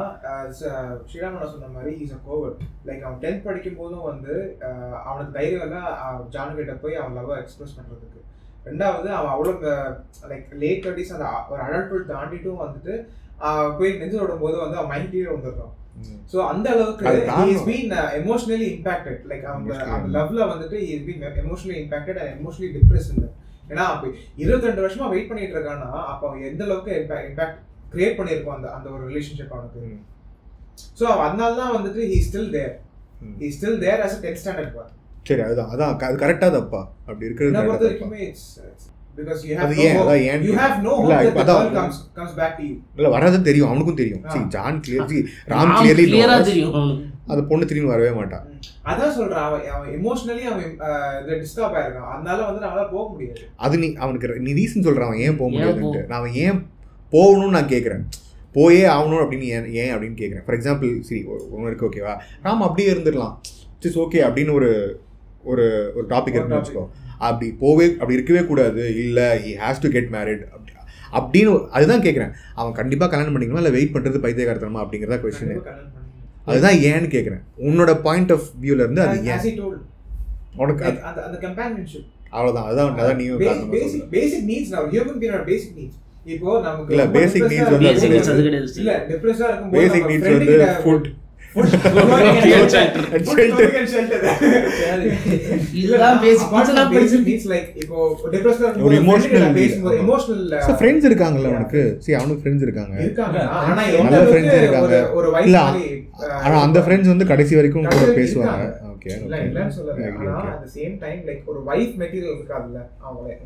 ஸ்ரீராமனா சொன்ன மாதிரி இஸ் அ கோவர்ட் லைக் அவன் டென்த் படிக்கும் போதும் வந்து அவனுக்கு தைரியம் இல்லை ஜானு கிட்ட போய் அவன் லவ் எக்ஸ்பிரஸ் பண்றதுக்கு. ரெண்டாவது அவன் அவ்வளோ லைக் லேட் தேர்ட்டிஸ் அந்த ஒரு அடல்ட்ஹுட் தாண்டிட்டும் வந்துட்டு போய் நெஞ்சு விடும் போது வந்து அவன் மைண்ட் கீழே வந்துடுறான் ஸோ அந்த அளவுக்கு. Is been emotionally impacted like அவங்க. அந்த லவ்ல வந்துட்டு is been emotionally impacted and emotionally depress ஏன்னா அப்போ இருபத்தி வருஷமா வெயிட் பண்ணிட்டு இருக்கான்னா அப்போ அவன் எந்த அளவுக்கு இம்பாக்ட் கிரியேட் பண்ணியிருக்கோம் அந்த அந்த ஒரு ரிலேஷன்ஷிப் அவனுக்கு. ஸோ அதனால தான் வந்துட்டு he still there. He still there as tenth standard பார் சரி அதுதான் அதான் அது கரெக்டாக தப்பா அப்படி இருக்கிறது பிகாஸ் யூ அது ஹேவ் ஏன்? அதான் ஏன்? யூ ஹேவ் நோ இல்ல, இப்ப அதான். Comes comes back to you இல்ல வராது தெரியும் அவனுக்கும் தெரியும். see ஜான் கிளியர் ஜி ராம் கிளியர்லி ஆ தெரியும். அந்த பொண்ணு திரும்பி வரவே மாட்டான் அதான் சொல்றான் அவன் அவன் எமோஷனலி அவன் டிஸ்டர்ப் ஆயிருக்கான் அதனால வந்து அவனால போக முடியாது. அது நீ அவனுக்கு நீ ரீசன் சொல்றான் அவன் ஏன் போக முடியாதுன்ட்டு. நான் அவன் ஏன் போகணும்னு நான் கேட்குறேன் போயே ஆகணும் அப்படின்னு ஏன் ஏன் அப்படின்னு கேட்குறேன் ஃபார் எக்ஸாம்பிள் சரி ஒன்று இருக்கு ஓகேவா ராம் அப்படியே இருந்துடலாம். இட்ஸ் ஓகே அப்படின்னு ஒரு ஒரு ஒரு டாபிக் இருக்குன்னு. வச்சுக்கோ. அப்படி போவே அப்படி இருக்கவே கூடாது. இல்லை he has to get married அப்படி அப்படின்னு அதுதான் கேட்குறேன் அவன் கண்டிப்பாக கல்யாணம் பண்ணிக்கணுமா? இல்லை வெயிட் பண்ணுறது பைத்தியகாரத்தனமா? அப்படிங்கிறதா கொஸ்டின் அதுதான் ஏன்னு கேட்குறேன் உன்னோட பாயிண்ட் ஆஃப் வியூல இருந்து அது ஏன்? உனக்கு அந்த அந்த companionship. அவ்வளவுதான். அதான் நீயும் basic needs now. Human being are basic needs. இப்போ நமக்கு இல்ல, வந்து பேசிக் அது கிடையாது இல்ல ஆ இருக்கும்போது பேசிக் நீட்ஸ் வந்து ஃபுட் uh, ஃப்ரெண்ட்ஸ் இருக்காங்கல்ல. அவனுக்கு சரி அவனுக்கு ஃப்ரெண்ட்ஸ் இருக்காங்க நல்ல friends இருக்காங்க. இல்ல, uh, ஆனா அந்த ஃப்ரெண்ட்ஸ் வந்து கடைசி வரைக்கும் கூட பேசுவாங்க. ஓகே same time, like, ஒரு இருக்காதுல்ல அவங்க.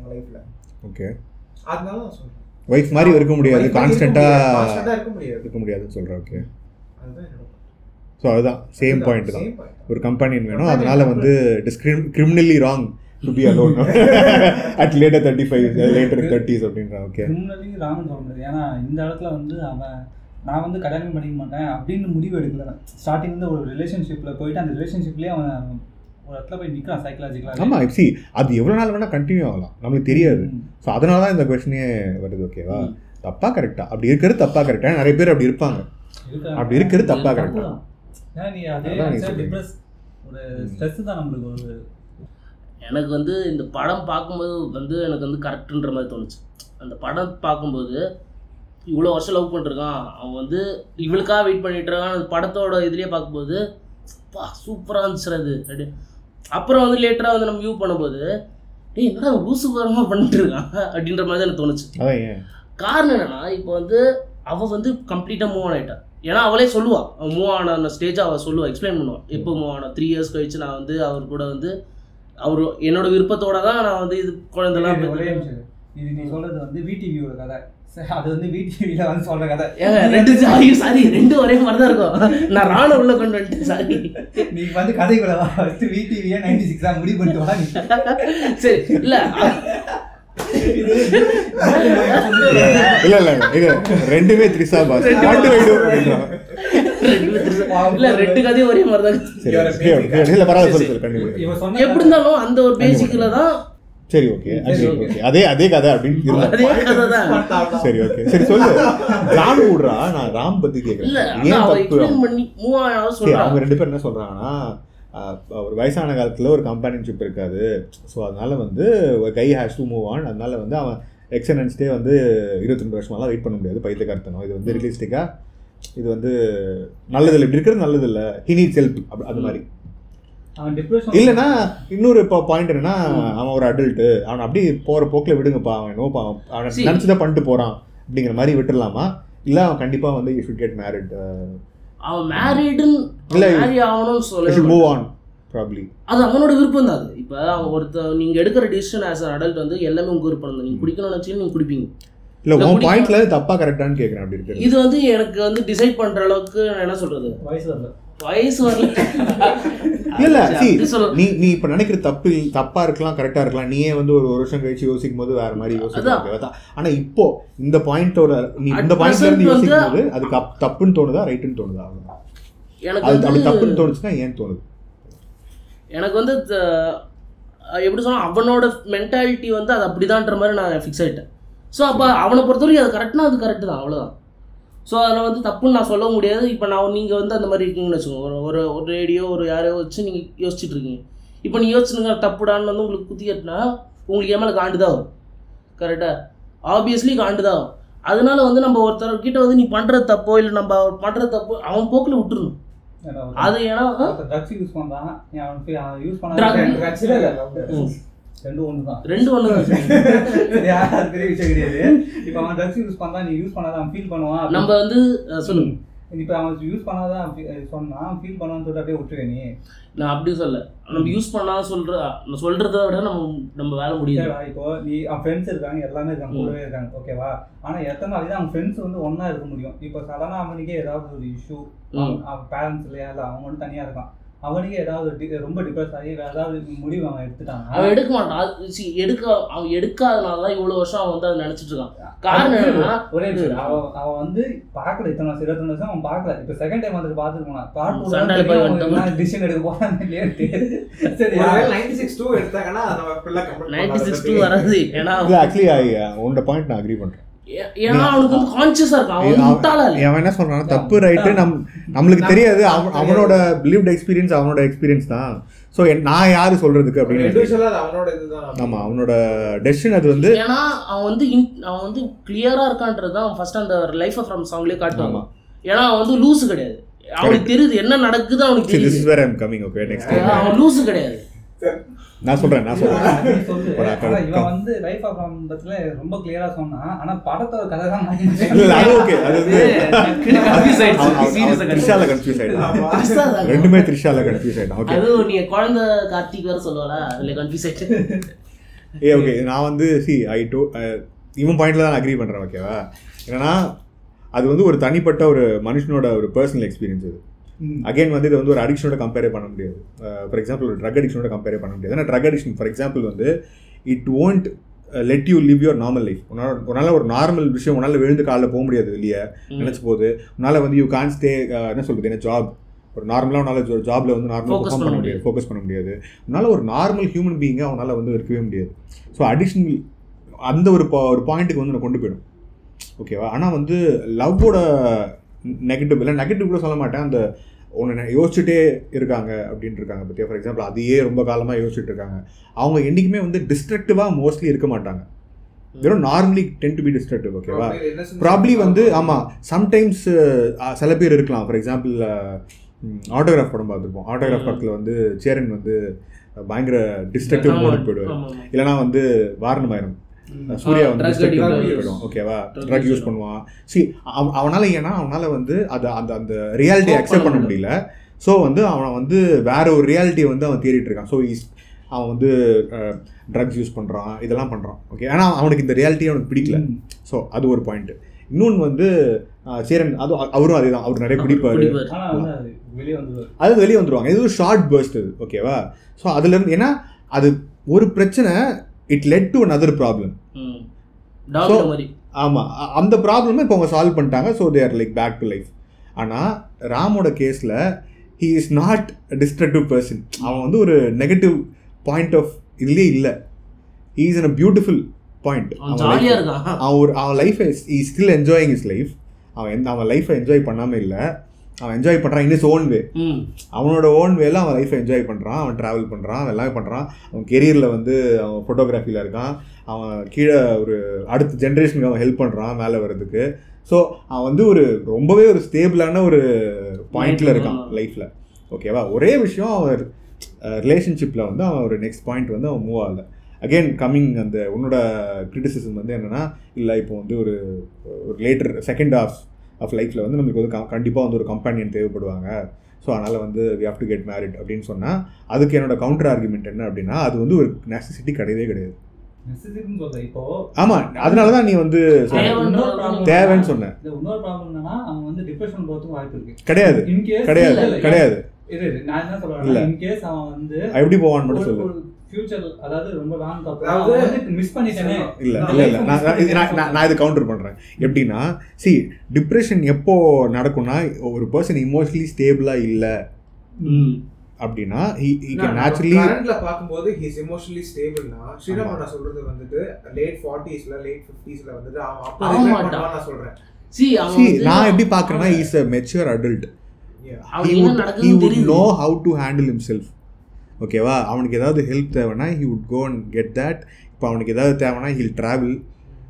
ஓகே அதனால சொல்றேன். ஒய்ஃப் மாதிரி இருக்க முடியாது Wife மாதிரி கான்ஸ்டன்டா இருக்க முடியாதுன்னு சொல்றேன் ஓகே அதுதான் ஸோ அதுதான். சேம் பாயிண்ட் தான். ஒரு கம்பெனியன் வேணும். அதனால வந்து டிஸ்கிரிம் criminally wrong to be alone at later thirty five later thirties அப்படின்றான் ஓகே கிரிமினலி ராமன் சொல்ல முடியாது ஏன்னா இந்த இடத்துல வந்து அவன் நான் வந்து கல்யாணம் பண்ணிக்க மாட்டேன் அப்படின்னு முடிவு எடுக்கல. ஸ்டார்டிங் வந்து ஒரு ரிலேஷன்ஷிப்பில் போயிட்டு அந்த ரிலேஷன்ஷிப்லேயே அவன் ஒரு இடத்துல போய் நிற்கிறான் சைக்கலாஜிக்கலாக ஆமா சி அது எவ்வளோ நாள் வேணால் கண்டினியூ ஆகலாம். நம்மளுக்கு தெரியாது. ஸோ அதனால தான் இந்த கொஸ்டினே வருது ஓகேவா ம். தப்பா கரெக்டா அப்படி இருக்கிறது தப்பா கரெக்டா நிறைய பேர் அப்படி இருப்பாங்க. அப்படி இருக்கிறது தப்பா கரெக்டா ஏன்னா நீ அதே. டிப்ரெஸ் ஒரு ஸ்ட்ரெஸ் தான் நம்மளுக்கு ஒரு எனக்கு வந்து இந்த படம் பார்க்கும்போது வந்து எனக்கு வந்து கரெக்டுன்ற மாதிரி தோணுச்சு. அந்த படம் பார்க்கும்போது இவ்வளோ வருஷம் லவ் பண்ணிருக்கான். அவன் வந்து இவளுக்காக வெயிட் பண்ணிட்டு இருக்கான். அந்த படத்தோட இதுலேயே பார்க்கும்போது பா சூப்பராக இருந்துச்சு அது. அப்படி அப்புறம் வந்து லேட்டராக வந்து நம்ம வியூ பண்ணும்போது டேய் என்னடா லூசு பரமாக பண்ணிட்டு இருக்கான்? அப்படின்ற மாதிரி தான் எனக்கு தோணுச்சு. காரணம் என்னன்னா இப்போ வந்து அவள் வந்து கம்ப்ளீட்டாக மூவ் ஆன் ஆயிட்டா. ஏன்னா அவளே சொல்லுவா. அவன் மூவ் ஆன ஸ்டேஜை அவள் சொல்லுவா. எக்ஸ்பிளைன் பண்ணுவான் எப்போ மூவ் ஆனா த்ரீ இயர்ஸ் கழிச்சு நான் வந்து அவர் கூட வந்து அவர் என்னோட விருப்பத்தோட தான் நான் வந்து இது குழந்தைலாம் இது நீ சொல்றது வந்து விடிவியோட கதை. சரி, அது வந்து விடிவியில வந்து சொல்ற கதை. ரெண்டு சாரி சாரி ரெண்டு ஒரே மாதிரி தான் இருக்கும். நான் ராண உள்ள கொண்டு வந்துட்டேன் சாரி. நீ வந்து கதைக்குள்ள வா. ஃபர்ஸ்ட் விடிவியே நைன்டி சிக்ஸா முடிவு பண்ணிட்டு வா சரி இல்ல இல்ல இல்ல இது ரெண்டுமே த்ரிசா பாஸ். ரெண்டு வைடு அப்படின்றான் இல்ல ரெண்டு கதையும் ஒரே மாதிரி தான். இல்ல பரவாயில்ல சொல்லு சொல்லு கண்டிப்பா. எப்படி இருந்தாலும் அந்த ஒரு தான் சரி ஓகே ஓகே. அதே அதே கதை அப்படின்னு சரி ஓகே. சரி சொல்லு. ராம் விடுறா நான் ராம் பத்தி இல்ல கேக்குறேன் அவங்க ரெண்டு பேரும் என்ன சொல்றாங்கன்னா ஒரு வயசான காலத்துல ஒரு கம்பானியன்ஷிப் இருக்காது. ஸோ அதனால வந்து guy has to move on அதனால வந்து அவன் எக்ஸனன்ஸ்டே வந்து இருபத்தி ரெண்டு வருஷமாலாம் வெயிட் பண்ண முடியாது. பைத்தியக்காரத்தனம். இது வந்து ரியலிஸ்டிக்கா இது வந்து நல்லது இல்லை இப்படி இருக்கிறது நல்லது இல்லை ஹி நீட்ஸ் ஹெல்ப் அந்த மாதிரி. அவன் டிப்ரெஷன் இல்லைன்னா இன்னொரு இப்போ பாயிண்ட் என்னன்னா அவன் ஒரு அடல்ட்டு அவன் அப்படியே போற போக்கில் விடுங்கப்பா. அவன் நோ அவன். நினச்சிதான் பண்ணிட்டு போறான். அப்படிங்கிற மாதிரி விட்டுடலாமா? இல்லை அவன் கண்டிப்பா வந்து யூ ஷுட் கெட் மேரிட் அவன் மேரீடுன்னு இல்ல, மேரி ஆகணும்னு சொல்ல மூவ் ஆன் ப்ராப்ளி அது அவனோட விருப்பம் தான் அது. இப்போ அவன் ஒருத்த நீங்கள் எடுக்கிற டிசிஷன் ஆஸ் அன் அடல்ட் வந்து எல்லாமே உங்கள் விருப்பம் தான். நீங்கள் குடிக்கணும்னு நினச்சி நீங்கள் குடிப்பீங்க. இல்லை இல்ல, உன் பாயிண்ட்ல தப்பா கரெக்டான்னு கேட்குறேன் அப்படி இருக்கிறது. இது வந்து எனக்கு வந்து டிசைட் பண்ணுற அளவுக்கு நான் என்ன சொல்கிறது வயசு வரல. வயசு வரல. இல்ல நீ நீ இப்ப நினைக்கிற தப்பு தப்பா இருக்கலாம் கரெக்டா இருக்கலாம் நீயே வந்து ஒரு வருஷம் கழிச்சு யோசிக்கும் போது வேற மாதிரி. யோசிக்கலாம் ஆனா இப்போ இந்த பாயிண்டோட நீ இந்த பாயிண்ட்ல இருந்து யோசிக்கும் போது அது தப்- தப்புன்னு தோணுதா ரைட்டுன்னு தோணுதா. எனக்கு அது அப்படி தப்புன்னு தோணுச்சுன்னா ஏன் தோணுது? எனக்கு வந்து எப்படி சொன்னா அவனோட மென்டாலிட்டி வந்து அது அப்படிதான்ற மாதிரி நான் ஃபிக்ஸ் ஆகிட்டேன் ஸோ அப்போ அவனை பொறுத்த வரைக்கும் அது கரெக்ட்னா அது கரெக்டு தான் அவ்வளோதான் ஸோ அதில் வந்து தப்புன்னு நான் சொல்ல முடியாது. இப்போ நான் நீங்கள் வந்து அந்த மாதிரி இருக்கீங்கன்னு வச்சுக்கோங்க. ஒரு ஒரு ரேடியோ ஒரு யாரையோ வச்சு நீங்கள் யோசிச்சுட்டு இருக்கீங்க. இப்போ நீங்கள் யோசிச்சுருங்க தப்புடான்னு வந்து உங்களுக்கு குத்தி கட்டினா உங்களுக்கு என் மேலே காண்டு தான் வரும். கரெக்டாக ஆப்வியஸ்லி காண்டு தான் வரும். அதனால வந்து நம்ம ஒருத்தர் கிட்ட வந்து நீ பண்ணுறது தப்போ இல்லை நம்ம பண்ணுறது தப்போ அவன் போக்கில் விட்டுறணும். அது ஏன்னா ட்ரக்ஸ் யூஸ் நீ அவன் யூஸ் பண்ண. ரெண்டும் ஒன்று தான். ரெண்டு ஒன்று தான்? அது பெரிய விஷயம் கிடையாது. இப்போ அவன் ட்ரக்ஸ் யூஸ் பண்றான் நீ யூஸ் பண்ணாத அவன் ஃபீல் பண்ணுவான் நம்ம வந்து சொல்லுங்க. இப்போ அவன் யூஸ் பண்ணாதான் சொன்னான் ஃபீல் பண்ணுவான்னு சொல்லிட்டு அப்படியே விட்டுருவே நீ. நான் அப்படி சொல்ல நம்ம யூஸ் பண்ணா சொல்ற சொல்றத விட நம்ம நம்ம வேலை முடியாது. இப்போ நீ அவன் ஃப்ரெண்ட்ஸ் இருக்காங்க எல்லாமே இருக்காங்க கூடவே இருக்காங்க ஓகேவா ஆனா எத்தனை நாளைக்கு தான் அவன் ஃப்ரெண்ட்ஸ் வந்து ஒண்ணா இருக்க முடியும்? இப்போ சடனா அவனுக்கே ஏதாவது ஒரு இஷ்யூ. அவன் பேரண்ட்ஸ் இல்லையா? இல்லை அவன் மட்டும் தனியா இருக்கான். அவனுக்கே ஏதாவது ரொம்ப டிப்ரெஸ் ஆகி வேற ஏதாவது முடிவு அவன் எடுத்துட்டான் அவன் எடுக்க மாட்டான். அது see, எடுக்க அவன் எடுக்காதனால தான் இவ்வளவு வருஷம் அவன் வந்து அதை நினைச்சிட்டு இருக்கான். காரணம் என்னன்னா ஒரே. அவன் அவன் வந்து பார்க்கல இத்தனை வருஷம் இருபத்தி வருஷம் அவன் பார்க்கல. இப்போ செகண்ட் டைம் வந்துட்டு பார்த்துருக்கான் பார்ட். டிசிஷன் எடுக்க போறான்னு இல்லையா? சரி ஒருவேளை 96 2 எடுத்தாங்கன்னா நம்ம நைன்டி. சிக்ஸ் டூ வராது. ஏன்னா ஆக்சுவலி உன்னோட பாயிண்ட் நான் அக்ரி பண்ணுறேன் ஏன்னா அவனுக்கு வந்து கான்சியஸா இருக்கான். அவன் என்ன சொல்றான்னா தப்பு ரைட்டு நம் நம்மளுக்கு தெரியாது அவன் அவனோட லிவ்ட் எக்ஸ்பீரியன்ஸ் அவனோட எக்ஸ்பீரியன்ஸ் தான். ஸோ நான் யாரு சொல்றதுக்கு அப்படின்னு அவனோட இதுதான் ஆமா அவனோட டெசிஷன் அது வந்து ஏன்னா அவன் வந்து in- அவன் வந்து கிளியரா இருக்கான்றது தான் ஃபர்ஸ்ட் அந்த லைஃப் ஃப்ரம் சாங்லேயே காட்டுவாங்க ஆமா. ஏன்னா அவன் வந்து லூசு கிடையாது. அவனுக்கு தெரியுது என்ன நடக்குது அவனுக்கு திஸ் தெரியுது. Is where I'm coming okay next அவன் லூசு கிடையாது. நான் சொல்றேன் நான் சொல்றேன். இவன் வந்து லைஃப் ஆஃப் படத்துல ரொம்ப கிளியரா சொன்னான் ஆனா படத்தோட கதை தான் அது ஓகே அது வந்து த்ரிஷால கன்ஃபியூஸ். ரெண்டுமே த்ரிஷால கன்ஃபியூஸ் ஆயிட்டான். ஓகே அது நீ குழந்தை கார்த்திக் வேற சொல்லுவாளா? அதுல கன்ஃபியூஸ் ஆயிட்டு. ஏ ஓகே நான் வந்து சி ஐ டோ இவன் பாயிண்ட்ல தான் அக்ரி பண்றேன் ஓகேவா என்னன்னா அது வந்து ஒரு தனிப்பட்ட ஒரு மனுஷனோட ஒரு பர்சனல் எக்ஸ்பீரியன்ஸ் அது. அகைன் வந்து இது வந்து ஒரு அடிக்ஷனோட கம்பேர் பண்ண முடியாது. ஃபார் எக்ஸாம்பிள் ஒரு ட்ரக் அடிக்ஷனோட கம்பேர் பண்ண முடியாது. ஏன்னா ட்ரக் அடிக்ஷன் ஃபார் எக்ஸாம்பிள் வந்து it won't let you live your normal life உன்னால் உன்னால் ஒரு நார்மல் விஷயம் உன்னால் விழுந்து காலைல போக முடியாது வெளியே நினச்சி போகுது உன்னால் வந்து யூ கான் ஸ்டே என்ன சொல்கிறது என்ன ஜாப் ஒரு நார்மலாக உன்னால் ஜாபில் வந்து நார்மலாக பெர்ஃபார்ம் பண்ண முடியாது. ஃபோக்கஸ் பண்ண முடியாது. உன்னால் ஒரு நார்மல் ஹியூமன் பீயிங்காக அவனால் வந்து இருக்கவே முடியாது. ஸோ அடிக்ஷன் அந்த ஒரு பா- ஒரு பாயிண்ட்டுக்கு வந்து நான் கொண்டு போயிடும். ஓகேவா ஆனால் வந்து லவ்வோட நெகட்டிவ் இல்லை நெகட்டிவ் கூட சொல்ல மாட்டேன். அந்த ஒன்று யோசிச்சுட்டே இருக்காங்க அப்படின்னு இருக்காங்க பற்றியா ஃபார் எக்ஸாம்பிள் அதையே ரொம்ப காலமாக யோசிச்சுட்டு இருக்காங்க. அவங்க என்றைக்குமே வந்து டிஸ்ட்ரக்டிவாக மோஸ்ட்லி இருக்க மாட்டாங்க. வெறும் normally tend to be destructive ஓகேவா ப்ராப்ளி வந்து. ஆமாம் சம்டைம்ஸ் சில பேர் இருக்கலாம். ஃபார் எக்ஸாம்பிள் ஆட்டோகிராஃப் படம் பார்த்துருப்போம். ஆட்டோகிராஃப். படத்தில் வந்து சேரன் வந்து பயங்கர டிஸ்ட்ரக்டிவ் மோடுக்கு போயிடுவார். இல்லைனா வந்து வாரணமாயிரம். சூர்யா வந்து ஓகேவா ட்ரக் யூஸ் use பண்ணுவான் சி அவனால ஏன்னா அவனால வந்து அதை அந்த அந்த ரியாலிட்டி Cope அக்செப்ட் பண்ண முடியல. ஸோ வந்து அவன் வந்து வேற ஒரு ரியாலிட்டியை வந்து அவன் தேடிட்டு இருக்கான். ஸோ இஸ் அவன் வந்து ட்ரக்ஸ் யூஸ் பண்ணுறான் இதெல்லாம் பண்ணுறான் ஓகே ஆனால் அவனுக்கு இந்த ரியாலிட்டியே அவனுக்கு பிடிக்கல. ஸோ அது ஒரு பாயிண்ட் இன்னொன்று வந்து சேரன் அது அவரும் அதே தான் அவர் நிறைய வந்து அது வெளியே வந்து அது வெளியே வந்துருவாங்க. இது ஒரு ஷார்ட் பர்ஸ்ட் அது ஓகேவா ஸோ அதுலேருந்து ஏன்னா அது ஒரு பிரச்சனை it led to another problem ம். டாக்டர் So- மாதிரி ஆமாம் அந்த ப்ராப்ளமை இப்போ அவங்க சால்வ் பண்ணிட்டாங்க. So there like back to life ஆனால் ராமோட கேஸில் he is not destructive person அவன் வந்து ஒரு நெகட்டிவ் பாயிண்ட் ஆஃப் இதுலேயே இல்லை. He is in a beautiful point அவன் ஒரு அவன் லைஃபை he still enjoying is life அவன் எந்த அவன் லைஃப்பை என்ஜாய் பண்ணாமல் இல்லை. அவன் என்ஜாய் பண்ணுறான் இன் இஸ் ஓன் வே அவனோட ஓன் வேல அவன் லைஃப்பை என்ஜாய் பண்ணுறான் அவன் ட்ராவல் பண்ணுறான் அவன் எல்லாமே பண்ணுறான் அவன் கெரியரில் வந்து அவன் ஃபோட்டோகிராஃபியில் இருக்கான். அவன் கீழே ஒரு அடுத்த ஜென்ரேஷனுக்கு அவன் ஹெல்ப் பண்ணுறான் மேலே வர்றதுக்கு. ஸோ அவன் வந்து ஒரு ரொம்பவே ஒரு ஸ்டேபிளான ஒரு பாயிண்டில் இருக்கான் லைஃப்பில் ஓகேவா ஒரே விஷயம் அவன் ரிலேஷன்ஷிப்பில் வந்து அவன் ஒரு நெக்ஸ்ட் பாயிண்ட் வந்து அவன் மூவ் ஆகலை. அகெயின் கம்மிங் அந்த உன்னோட கிரிட்டிசிசம் வந்து என்னென்னா இல்லை இப்போ வந்து ஒரு ஒரு லேட்டர் செகண்ட் ஹாஃப் ஆஃப் லைஃப்பில் வந்து நமக்கு வந்து கண்டிப்பாக வந்து ஒரு கம்பெனியன் தேவைப்படுவாங்க. ஸோ அதனால் வந்து we have to get married அப்படின்னு சொன்னால் அதுக்கு என்னோட கவுண்டர் ஆர்குமெண்ட் என்ன அப்படின்னா அது வந்து ஒரு நெசசிட்டி கிடையவே கிடையாது. ஆமா அதனால தான் நீ வந்து சொன்ன. தேவைன்னு சொன்னேன் இந்த இன்னொரு ப்ராப்ளம் என்னன்னா அவன் வந்து டிப்ரெஷன் போறதுக்கு வாய்ப்பு இருக்கு. கிடையாது. கிடையாது. கிடையாது. இரு இரு, நான் என்ன இல்ல. சொல்றேன் இன் கேஸ் அவன் வந்து எப்படி போவான்னு மட்டும் சொல்லு. ஃபியூச்சர் அதாவது ரொம்ப லாங் அப்புறம் மிஸ் பண்ணிட்டேனே. இல்ல நான் இல்ல இல்ல. life நான் நான் இது- நான் miss நான் நான் இது கவுண்டர் பண்றேன். எப்படின்னா சி டிப்ரெஷன் எப்போ நடக்கும்னா ஒரு பர்சன் இமோஷனலி ஸ்டேபிளா இல்ல. ம். அப்படின்னா he he can naturally கரண்ட்ல பாக்கும்போது ஹிஸ் எமோஷனலி ஸ்டேபிள்னா ஸ்ரீராம் நான் சொல்றது வந்துட்டு லேட் 40ஸ்ல லேட் 50ஸ்ல வந்துட்டு அவன் அப்ப ஆக regret மாட்டான். பண்ணுவான்னு நான் சொல்றேன். சி அவன் see வந்து- நான் எப்படி பார்க்கறேன்னா is a mature adult. Yeah. அவனுக்கு he என்ன would he நடக்குதுன்னு would தெரியுது. know how to handle himself. ஓகேவா அவனுக்கு ஏதாவது ஹெல்ப் தேவைன்னா he would go and get that. இப்போ அவனுக்கு ஏதாவது தேவைன்னா ஹில் ட்ராவல்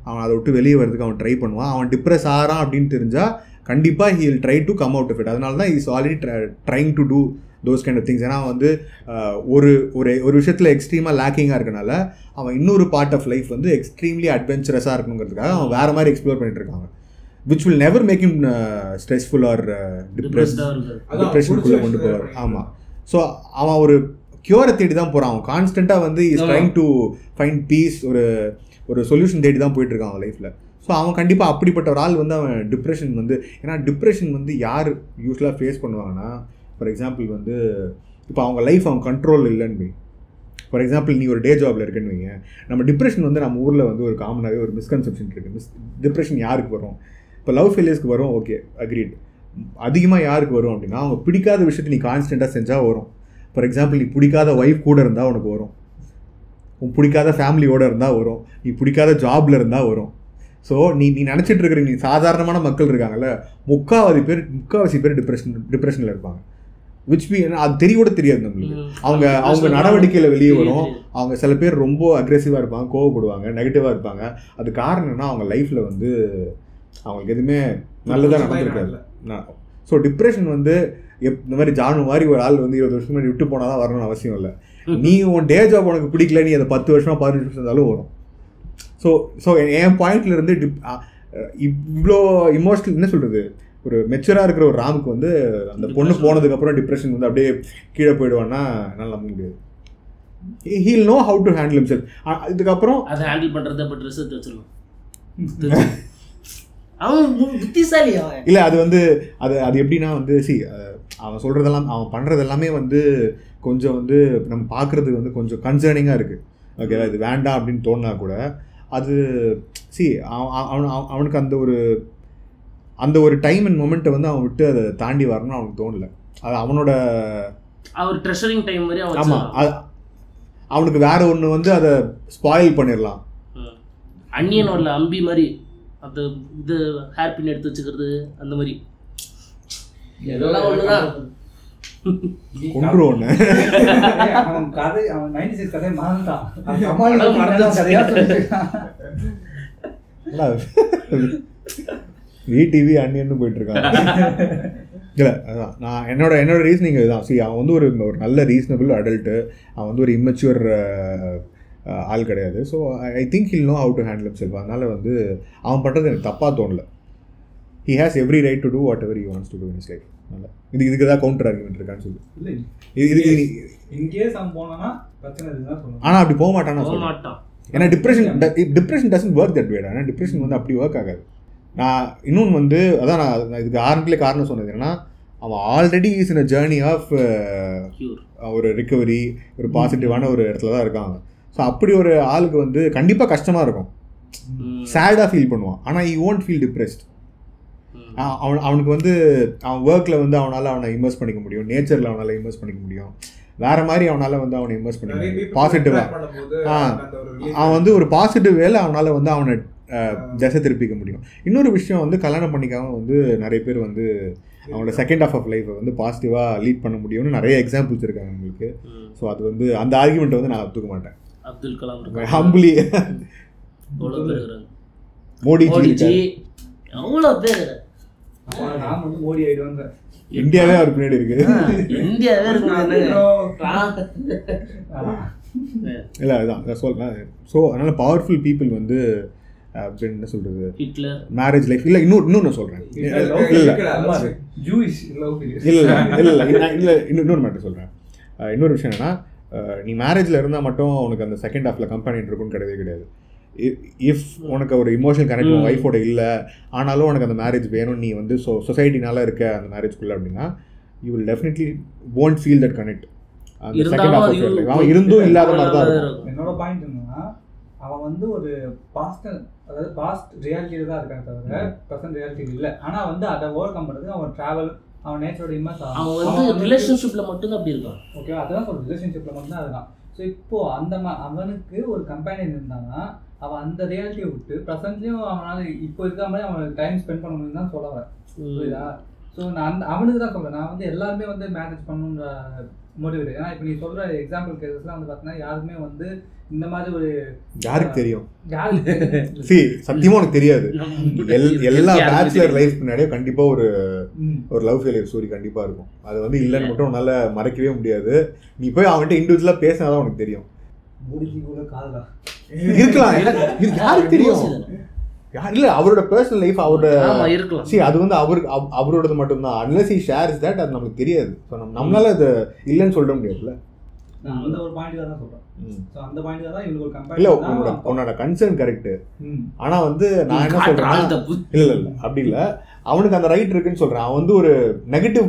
அவன் அதை விட்டு வெளியே வரதுக்கு அவன் ட்ரை பண்ணுவான். அவன் டிப்ரெஸ் ஆகிறான் அப்படின்னு தெரிஞ்சால் கண்டிப்பாக he'll try to come out of it அதனால தான் is already trying to do those kind of things ஏன்னா அவன் வந்து ஒரு ஒரு ஒரு விஷயத்தில் எக்ஸ்ட்ரீமாக லேக்கிங்காக இருக்கனால அவன் இன்னொரு பார்ட் ஆஃப் லைஃப் வந்து எக்ஸ்ட்ரீம்லி அட்வென்ச்சரஸாக இருக்கணுங்கிறதுக்காக அவன் வேறு மாதிரி எக்ஸ்ப்ளோர் பண்ணிட்டு இருக்காங்க. Which will never make him stressful or depress டிப்ரெஷனுக்குள்ளே கொண்டு போவார். ஆமாம் ஸோ அவன் ஒரு க்யூரை தேடி தான் போகிறான் அவன் கான்ஸ்டண்ட்டாக வந்து is. Trying to find peace ஒரு ஒரு சொல்யூஷன் தேடி தான் போயிட்டு இருக்கான் அவன் லைஃப்பில் ஸோ அவன் கண்டிப்பாக அப்படிப்பட்ட ஒரு ஆள் வந்து அவன் டிப்ரெஷன் வந்து ஏன்னா டிப்ரெஷன் வந்து யார் யூஸ்வலாக ஃபேஸ் பண்ணுவாங்கன்னா ஃபார் எக்ஸாம்பிள் வந்து இப்போ அவங்க லைஃப் அவங்க கண்ட்ரோல் இல்லைன்னு ஃபார் எக்ஸாம்பிள் நீ ஒரு டே ஜாபில் இருக்குன்னு வைங்க. நம்ம டிப்ரெஷன் வந்து நம்ம ஊரில் வந்து ஒரு காமனாகவே ஒரு மிஸ்கன்செப்ஷன் இருக்குது மிஸ் டிப்ரெஷன் யாருக்கு வரும்? இப்போ லவ் ஃபெயிலியர்ஸ்க்கு வரும் ஓகே அக்ரீட் அதிகமாக யாருக்கு வரும் அப்படின்னா அவங்க பிடிக்காத விஷயத்தை நீ கான்ஸ்டண்ட்டாக செஞ்சால் வரும். ஃபார் எக்ஸாம்பிள் நீ பிடிக்காத ஒய்ஃப் கூட இருந்தால் உனக்கு வரும். உன் பிடிக்காத ஃபேமிலியோடு இருந்தால் வரும். நீ பிடிக்காத ஜாபில் இருந்தால் வரும். ஸோ நீ நீ நினச்சிட்டு இருக்கிற நீ சாதாரணமான மக்கள் இருக்காங்கல்ல முக்காவாசி பேர் முக்காவாசி பேர் டிப்ரெஷன் டிப்ரெஷனில் இருப்பாங்க. விச் பி அது தெரிய கூட தெரியாது நம்மளுக்கு. அவங்க Depression அவங்க நடவடிக்கையில் வெளியே வரும். அவங்க சில பேர் ரொம்ப அக்ரெசிவாக இருப்பாங்க கோவப்படுவாங்க நெகட்டிவாக இருப்பாங்க. அது காரணம் என்ன அவங்க லைஃப்பில் வந்து அவங்களுக்கு எதுவுமே நல்லதாக நடந்திருக்காது. ஸோ டிப்ரெஷன் வந்து எப் இந்த மாதிரி ஜானு மாதிரி ஒரு ஆள் வந்து இருபது வருஷம் முன்னாடி விட்டு போனால் தான் வரணும்னு அவசியம் இல்லை. நீ உன் டே ஜாப் உனக்கு பிடிக்கல நீ அதை பத்து வருஷமா பதினஞ்சு வருஷம் இருந்தாலும் வரும். ஸோ ஸோ என் பாயிண்ட்ல இருந்து டிப் இவ்வளோ இமோஷனல் என்ன சொல்கிறது ஒரு மெச்சூராக இருக்கிற ஒரு ராமுக்கு வந்து அந்த பொண்ணு. போனதுக்கப்புறம் டிப்ரெஷன் வந்து அப்படியே கீழே போயிடுவான்னா என்னால் நம்ப முடியாது he'll know how to handle அ- இதுக்கப்புறம் அதை ஹேண்டில் பண்றத இப்போ ட்ரெஸ் எடுத்து அவன் புத்திசாலி அவன் இல்லை அது வந்து அது அது எப்படின்னா வந்து சி அவன் சொல்கிறதெல்லாம் அவன் பண்ணுறது எல்லாமே வந்து கொஞ்சம் வந்து நம்ம பார்க்குறதுக்கு வந்து கொஞ்சம் கன்சர்னிங்காக இருக்குது ஓகேவா இது வேண்டாம் அப்படின்னு தோணுனா கூட அது சி அவன் அவன் அவனுக்கு அந்த ஒரு அந்த ஒரு டைம் அண்ட் மொமெண்ட்டை வந்து அவன் விட்டு அதை தாண்டி வரணும்னு அவனுக்கு தோணல. அது அவனோட அவர் ட்ரெஷரிங் டைம் மாதிரி அவன் ஆமாம். அவனுக்கு வேற ஒன்று வந்து அதை ஸ்பாயில் பண்ணிடலாம். அன்னியன் வரல அம்பி மாதிரி அந்த இது ஹேர் பின் எடுத்து வச்சுக்கிறது அந்த மாதிரி. எல்லாம் ஒண்ணுதான். கொன்று அவன் கதை அவன் நைன்டி சிக்ஸ் கதையை மறந்துட்டான் விடிவி அன்னியன்னு போயிட்டு இருக்காங்க இல்லை அதான். நான் என்னோட என்னோட ரீசனிங் இதுதான். See அவன் வந்து ஒரு ஒரு நல்ல ரீசனபிள் அடல்ட்டு அவன் வந்து ஒரு இம்மெச்சூர் ஆள் கிடையாது. So I think he'll know how to handle himself. அதனால வந்து அவன் பண்ணுறது எனக்கு தப்பாக தோணல. He has every right to do whatever you wants to do in life அதனால் இது இதுக்கு தான் கவுண்டர் ஆர்குமெண்ட் இருக்கான்னு சொல்லி. இல்ல, இது இது in case அவன் போனானா பிரச்சனை. ஆனால் அப்படி போக மாட்டான்னு நான் போக மாட்டான். ஏன்னா depression depression doesn't work that way ஆனால் டிப்ரெஷன் வந்து அப்படி ஒர்க் ஆகாது. நான் இன்னொன்று வந்து அதான் நான் இதுக்கு ஆரம்பத்திலே காரணம் சொன்னது என்னன்னா அவன் already is in a journey of ஒரு ரிகவரி ஒரு பாசிட்டிவான ஒரு இடத்துல தான் இருக்காங்க. ஸோ அப்படி ஒரு ஆளுக்கு வந்து கண்டிப்பாக கஷ்டமாக இருக்கும். சேடாக ஃபீல் பண்ணுவான். ஆனால் ஈ ஓன்ட் ஃபீல் டிப்ரெஸ்ட் அவன் அவனுக்கு வந்து அவன் ஒர்க்கில் வந்து அவனால் அவனை இன்வெஸ்ட் பண்ணிக்க முடியும். நேச்சரில் அவனால் இன்வெஸ்ட் பண்ணிக்க முடியும். வேற மாதிரி அவனால் வந்து அவனை இன்வெஸ்ட் பண்ணிக்க முடியும். பாசிட்டிவாக ஆ. அவன் வந்து ஒரு பாசிட்டிவ் வேலை அவனால் வந்து அவனை திசை திருப்பிக்க முடியும். இன்னொரு விஷயம் வந்து கல்யாணம் பண்ணிக்காம வந்து நிறைய பேர் வந்து அவங்களோட செகண்ட் ஹாஃப் ஆஃப் லைஃப்பை வந்து பாசிட்டிவாக லீட் பண்ண முடியும்னு நிறைய எக்ஸாம்பிள்ஸ் இருக்காங்க உங்களுக்கு ஸோ அது வந்து அந்த ஆர்குமெண்ட்டை வந்து நான் ஒத்துக்க மாட்டேன். அப்துல் கலாம் ஹம்பிளி மோடிஜி. பேர்? நான் வந்து மோடி ஆயிடுவேன் இந்தியாவே அவர் பின்னாடி இருக்கு. இந்தியாவே இருக்கு இல்லை அதுதான் நான் சொல்றேன். ஸோ அதனால பவர்ஃபுல் பீப்புள் வந்து அஹ், என்ன சொல்றது. ஹிட்லர். மேரேஜ் லைஃப் இல்லை இன்னும் இன்னும் நான் சொல்கிறேன் இல்லை இல்லை. இல்லை இல்லை இன்னொரு மேட்டர் சொல்கிறேன் இன்னொரு விஷயம் என்னன்னா நீ மேரேஜில் இருந்தால் மட்டும் உனக்கு அந்த செகண்ட் ஹாஃபில் கம்பெனி இருக்கும்னு கிடையவே கிடையாது. இஃப் உனக்கு ஒரு இமோஷனல் கனெக்ட் உன். ஒய்ஃபோட இல்லை ஆனாலும் உனக்கு அந்த மேரேஜ் வேணும் நீ வந்து ஸோ சொசைட்டினால இருக்க அந்த மேரேஜ்குள்ளே அப்படின்னா you will definitely won't feel that connect அந்த செகண்ட் ஹாஃப் இருந்தும் இல்லாத மாதிரி தான் இருக்கும். என்னோட பாயிண்ட் அவன் வந்து ஒரு பாஸ்ட் அதாவது பாஸ்ட் ரியாலிட்டியில தான் இருக்கான் தவிர ப்ரெசன்ட் ரியாலிட்டி இல்லை. ஆனா வந்து அதை ஓவர் கம் பண்ணுறது அவன் டிராவல் அவன் நேச்சரோட இமேஜ் அவன் வந்து ரிலேஷன்ஷிப்பில் மட்டும்தான் அப்படி இருக்கான். ஓகே அதான் சொல்றேன். ரிலேஷன்ஷிப்பில் மட்டும்தான் அதுதான். ஸோ இப்போ அந்த மா அவனுக்கு ஒரு கம்பெனியன் இருந்தாங்கன்னா அவன் அந்த ரியாலிட்டியை விட்டு ப்ரெசன்ட்லேயும் அவனால் இப்போ இருக்க மாதிரி அவன் டைம் ஸ்பெண்ட் பண்ண முடியும் தான் சொல்ல வரேன் புரியுதா? ஸோ நான் அந்த அவனுக்கு தான் சொல்கிறேன் நான் வந்து எல்லாருமே வந்து மேனேஜ் பண்ணுன்ற மோட்டிவேட் ஏன்னா இப்போ நீ சொல்கிற எக்ஸாம்பிள் கேசஸ்லாம் வந்து பார்த்தீங்கன்னா யாருமே வந்து இந்த மாதிரி ஒரு யாருக்கு தெரியும்? யாருக்கு சி சத்தியமா உனக்கு தெரியாது. எல் எல்லா பேச்சுலர். லைஃப் முன்னாடியே கண்டிப்பா ஒரு. ஒரு லவ் ஃபெயிலியர் ஸ்டோரி கண்டிப்பா இருக்கும். அது வந்து இல்லைன்னு மட்டும் உன்னால மறைக்கவே முடியாது. நீ போய் அவன்கிட்ட இண்டிவிஜுவலா பேசினாதான் உனக்கு தெரியும். கூட இருக்கலாம். யாருக்கு தெரியும்? யார் இல்ல அவரோட பர்சனல் லைஃப் அவரோட ஆமா இருக்கலாம். சி அது வந்து அவருக்கு அவ- அவரோடது மட்டும்தான். அன்லஸ் he ஷேர்ஸ் தட் அது நமக்கு தெரியாது. ஸோ நம்ம நம்மளால அது இல்லைன்னு சொல்ல முடியாதுல்ல. நான் அந்த ஒரு பாயிண்ட் தான். ஸோ அந்த பாயிண்ட் தான் இவங்களுக்கு ஒரு இல்ல கம்பெனி உன்னோட உன்னோட கன்சர்ன் கரெக்ட் ஆனா வந்து நான் என்ன சொல்றேன் இல்ல இல்ல இல்ல அப்படி இல்ல. அவனுக்கு அந்த ரைட் இருக்குன்னு சொல்றேன். அவன் வந்து ஒரு நெகட்டிவ்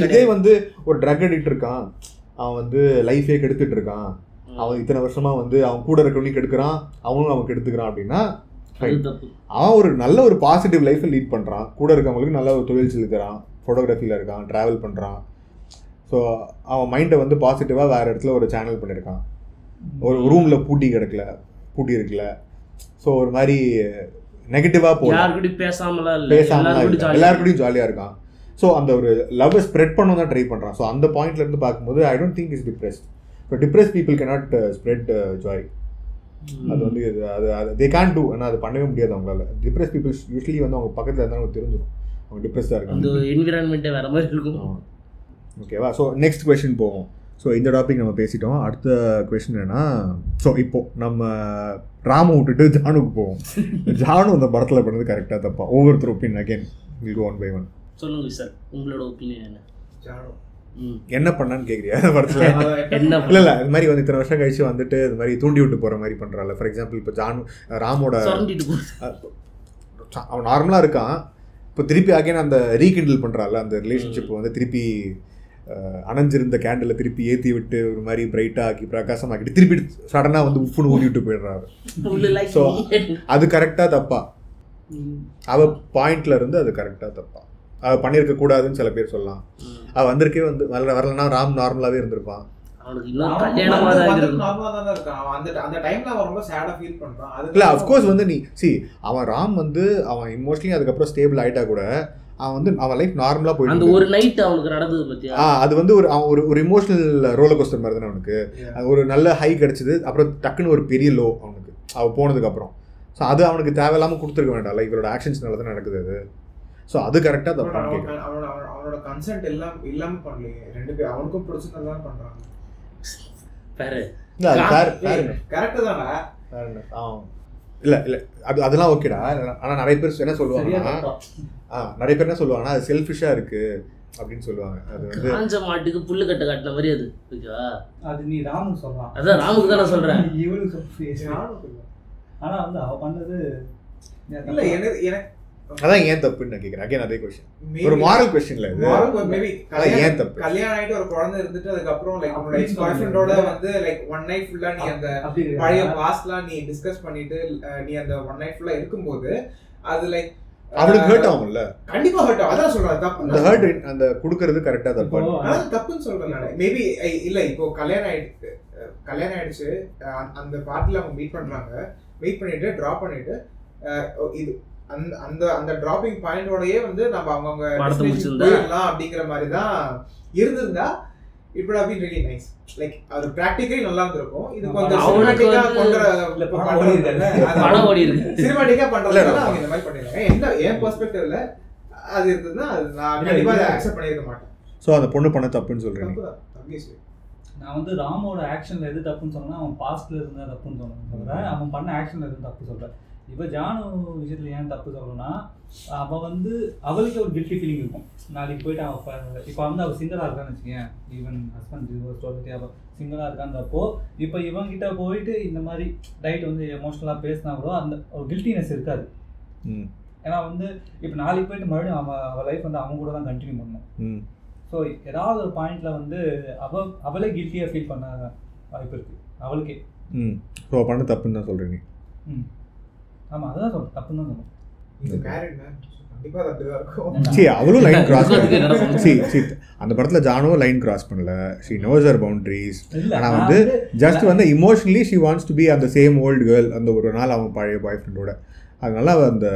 இதே வந்து ஒரு ட்ரக் அடிக்ட் இருக்கான். அவன் வந்து லைஃபே கெடுத்துட்டு இருக்கான். அவன் இத்தனை வருஷமா வந்து அவன் கூட இருக்கவனையும் கெடுக்கிறான். அவனும் அவன் கெடுத்துக்கிறான் அப்படின்னா அவன் ஒரு நல்ல ஒரு பாசிட்டிவ் லைஃப்பை லீட் பண்ணுறான் கூட இருக்கவங்களுக்கு நல்ல ஒரு தொழில் சொல்லி தரான் ஃபோட்டோகிராஃபியில் இருக்கான் ட்ராவல் பண்ணுறான் ஸோ அவன் மைண்டை வந்து பாசிட்டிவாக வேறு இடத்துல ஒரு சேனல் பண்ணியிருக்கான் ஒரு ரூமில் பூட்டி கிடக்கல பூட்டி இருக்கல. ஸோ ஒரு மாதிரி நெகட்டிவாக போகலாம் யாருக்கிட்டையும் பேசாமலாம் பேசாமல் எல்லாருக்கூடயும் ஜாலியாக இருக்கான். ஸோ அந்த ஒரு லவ்வை ஸ்ப்ரெட் பண்ண தான் ட்ரை பண்ணுறான் ஸோ அந்த பாயிண்ட்ல இருந்து பார்க்கும்போது I don't think is depressed so depress people cannot spread joy அது வந்து அது அது தே கேன் டூ ஆனால் அது பண்ணவே முடியாது அவங்களால. டிப்ரெஸ் பீப்புள்ஸ் யூஸ்வலி வந்து அவங்க பக்கத்தில் இருந்தாலும் அவங்களுக்கு தெரிஞ்சிடும் அவங்க டிப்ரெஸ்டாக அந்த இருக்காங்க என்விரான்மெண்ட்டே வேற மாதிரி இருக்கும். ஓகேவா ஸோ நெக்ஸ்ட் கொஷின் போவோம். ஸோ இந்த டாபிக் நம்ம பேசிட்டோம். அடுத்த கொஷின் என்னன்னா ஸோ இப்போ நம்ம ராம விட்டுட்டு ஜானுக்கு போவோம். ஜானு அந்த படத்தில் பண்ணது கரெக்டாக தப்பா? ஒவ்வொருத்தர் opinion again will go one by one சொல்லுங்க சார். உங்களோட ஒப்பீனியன் என்ன? ஜானு. என்ன பண்ணான்னு கேட்குறியா அந்த படத்தில்? இல்லை இல்லை இது மாதிரி வந்து இத்தனை வருஷம் கழிச்சு வந்துட்டு இது மாதிரி தூண்டி விட்டு போகிற மாதிரி பண்ணுறாள் ஃபார் எக்ஸாம்பிள் இப்போ ஜானு ராமோட அவன் நார்மலாக இருக்கான். இப்போ திருப்பி அகைன் அந்த ரீகிண்டில் பண்ணுறாள் அந்த ரிலேஷன்ஷிப் வந்து திருப்பி அணைஞ்சிருந்த கேண்டிலை திருப்பி ஏற்றி விட்டு ஒரு மாதிரி பிரைட்டாக ஆக்கி பிரகாசமாக்கிட்டு திருப்பி சடனாக வந்து உப்புன்னு ஊதி விட்டு போயிடுறாரு. So, அது கரெக்டாக தப்பா. அவ பாயிண்ட்ல இருந்து அது கரெக்டாக தப்பா. அவ பண்ணியிருக்க கூடாதுன்னு சில பேர் சொல்லலாம். ம். அவ வந்திருக்கே வந்து வரல வரலன்னா ராம் நார்மலாகவே இருந்திருப்பான். அவன். அவன் அவன் இல்லை அஃப்கோர்ஸ் வந்து நீ சி அவன் ராம் வந்து அவன் இமோஷனலி அதுக்கப்புறம் ஸ்டேபிள் ஆயிட்டா கூட அவன் வந்து அவன் லைஃப் நார்மலாக போயிட்டு அந்த. ஒரு நைட் அவனுக்கு நடந்தது பத்தியா? ஆ அது வந்து ஒரு அவன் ஒரு ஒரு இமோஷனல் ரோலர் கோஸ்டர் மாதிரி தானே அவனுக்கு. ஒரு நல்ல ஹை கிடைச்சது அப்புறம் டக்குன்னு ஒரு பெரிய லோ அவனுக்கு. அவ போனதுக்கு அப்புறம். ஸோ அது அவனுக்கு தேவையில்லாம கொடுத்துருக்க வேண்டாம். இவரோட ஆக்ஷன்ஸ்னால தான் நடக்குது அது. ஸோ அது கரெக்டாக கேட்குறேன் அவனோட அவனோட- கன்சென்ட் எல்லாம் இல்லாம பண்ணலையே. ரெண்டு பேர் அவனுக்கும் fair- fair enough, கரெக்ட் தானே? இல்லை இல்லை அது அதெல்லாம் ஓகேடா ஆனால் நிறைய பேர் என்ன சொல்லுவாங்கன்னா தப்பா? ஆ நிறைய பேர் என்ன சொல்லுவாங்கன்னா அது செல்ஃபிஷாக இருக்கு அப்படின்னு சொல்லுவாங்க. அது வந்து காஞ்ச மாட்டுக்கு புல்லு கட்ட காட்டின மாதிரி அது ஓகேவா அது நீ ராமுக்கு சொல்லலாம். அதான் ராமுக்கு தான் நான் சொல்றேன். இவனுக்கு சொல்றியே. ஆனா வந்து அவ பண்ணது இல்ல எனக்கு எனக்கு அதான் ஏன் தப்புன்னு நான் கேட்குறேன் அகைன் அதே கொஸ்டின் ஒரு மாரல் கொஸ்டின்ல இது. Moral maybe அதான் ஏன் தப்பு? கல்யாணம் ஆயிட்டு ஒரு குழந்தை இருந்துட்டு அதுக்கப்புறம் லைக் உன்னோட எக்ஸ் பாய் ஃப்ரெண்டோட. வந்து லைக் ஒன் நைட் ஃபுல்லா நீ அந்த பழைய. பாஸ்ட்லாம் நீ டிஸ்கஸ் பண்ணிட்டு நீ அந்த ஒன் நைட் ஃபுல்லா இருக்கும்போது அது லைக் அவனுக்கு ஹர்ட் ஆகும்ல? கண்டிப்பா ஹர்ட் ஆகும். அதான் சொல்றேன் தப்பு அந்த ஹர்ட் அந்த கொடுக்கறது கரெக்டாக தப்பா அதான் தப்புன்னு சொல்றேன் நான். மேபி இல்ல இப்போ கல்யாணம் ஆயிடுச்சு. கல்யாணம் ஆயிடுச்சு. அந்த பார்ட்டில அவங்க மீட் பண்றாங்க. மீட் பண்ணிட்டு டிராப் பண்ணிட்டு இது அந்த அந்த அந்த டிராப்பிங் பாயிண்டோடயே வந்து நம்ம அவங்கவுங்க? போயிடலாம் அப்படிங்கிற மாதிரி தான் இருந்திருந்தா it been really nice. Like அது பிராக்டிக்கலி நல்லா இருந்திருக்கும். இது கொஞ்சம் சினிமாட்டிக்கா பண்றதுனால இல்ல. அவங்க இந்த மாதிரி பண்ணிருக்காங்க எந்த என் பெர்ஸ்பெக்டிவ்ல அது இருந்ததுன்னா அது நான் கண்டிப்பா அதை இல்ல. அக்செப்ட் பண்ணிருக்க மாட்டேன். ஸோ அந்த பொண்ணு பண்ண தப்புன்னு obviously. நான் வந்து ராமோட ஆக்ஷன்ல எது தப்புன்னு சொன்னா அவன் பாஸ்ட்ல இருந்தா தப்புன்னு சொன்னேன். சொல்றேன் அவன் பண்ண ஆக்ஷன்ல எதுவும் தப்பு சொல்றேன் இப்போ ஜானு விஷயத்துல ஏன் தப்பு சொல்றேன்னா அவன் வந்து அவளுக்கு ஒரு கில்ட்டி ஃபீலிங் இருக்கும். நாளைக்கு போயிட்டு அவன் இப்போ வந்து அவள் சிங்கரா இருக்கான்னு வச்சுக்கேன் ஈவன் ஹஸ்பண்ட் டிவோர்ஸ் சொல்லிட்டு அவள் சிங்கரா இருக்கான்றப்போ இப்போ இவங்கிட்ட போயிட்டு இந்த மாதிரி டைட் வந்து எமோஷனலாக பேசினா கூட அந்த ஒரு கில்ட்டினஸ் இருக்காது. ம். ஏன்னா வந்து இப்போ நாளைக்கு போயிட்டு மறுபடியும் அவன் அவள் லைஃப் வந்து அவங்க கூட தான் கண்டினியூ பண்ணணும். ம். ஸோ ஏதாவது ஒரு பாயிண்ட்ல வந்து அவ அவளே கில்ட்டியாக ஃபீல் பண்ண வாய்ப்பு இருக்கு. அவளுக்கே. ம். ஸோ பண்ண தப்புன்னு தான் சொல்கிறேன் நீ ம். ஆமாம் அதான் சொல்றேன். தப்புன்னு தான் சொல்றேன். இந்த மேரிட் மேன் கண்டிப்பா அது அப்படிதான் இருக்கும். சி அவளும் லைன் கிராஸ்? சி சி அந்த படத்தில் ஜானுவும் லைன் கிராஸ் பண்ணல. ஷி நோஸ் ஹர் பவுண்டரிஸ் ஆனால் வந்து- ஜஸ்ட் வந்து emotionally she wants to be அந்த சேம் ஓல்டு கேர்ள் அந்த ஒரு நாள் அவன் பழைய பாய் ஃப்ரெண்டோட அதனால அவ அந்த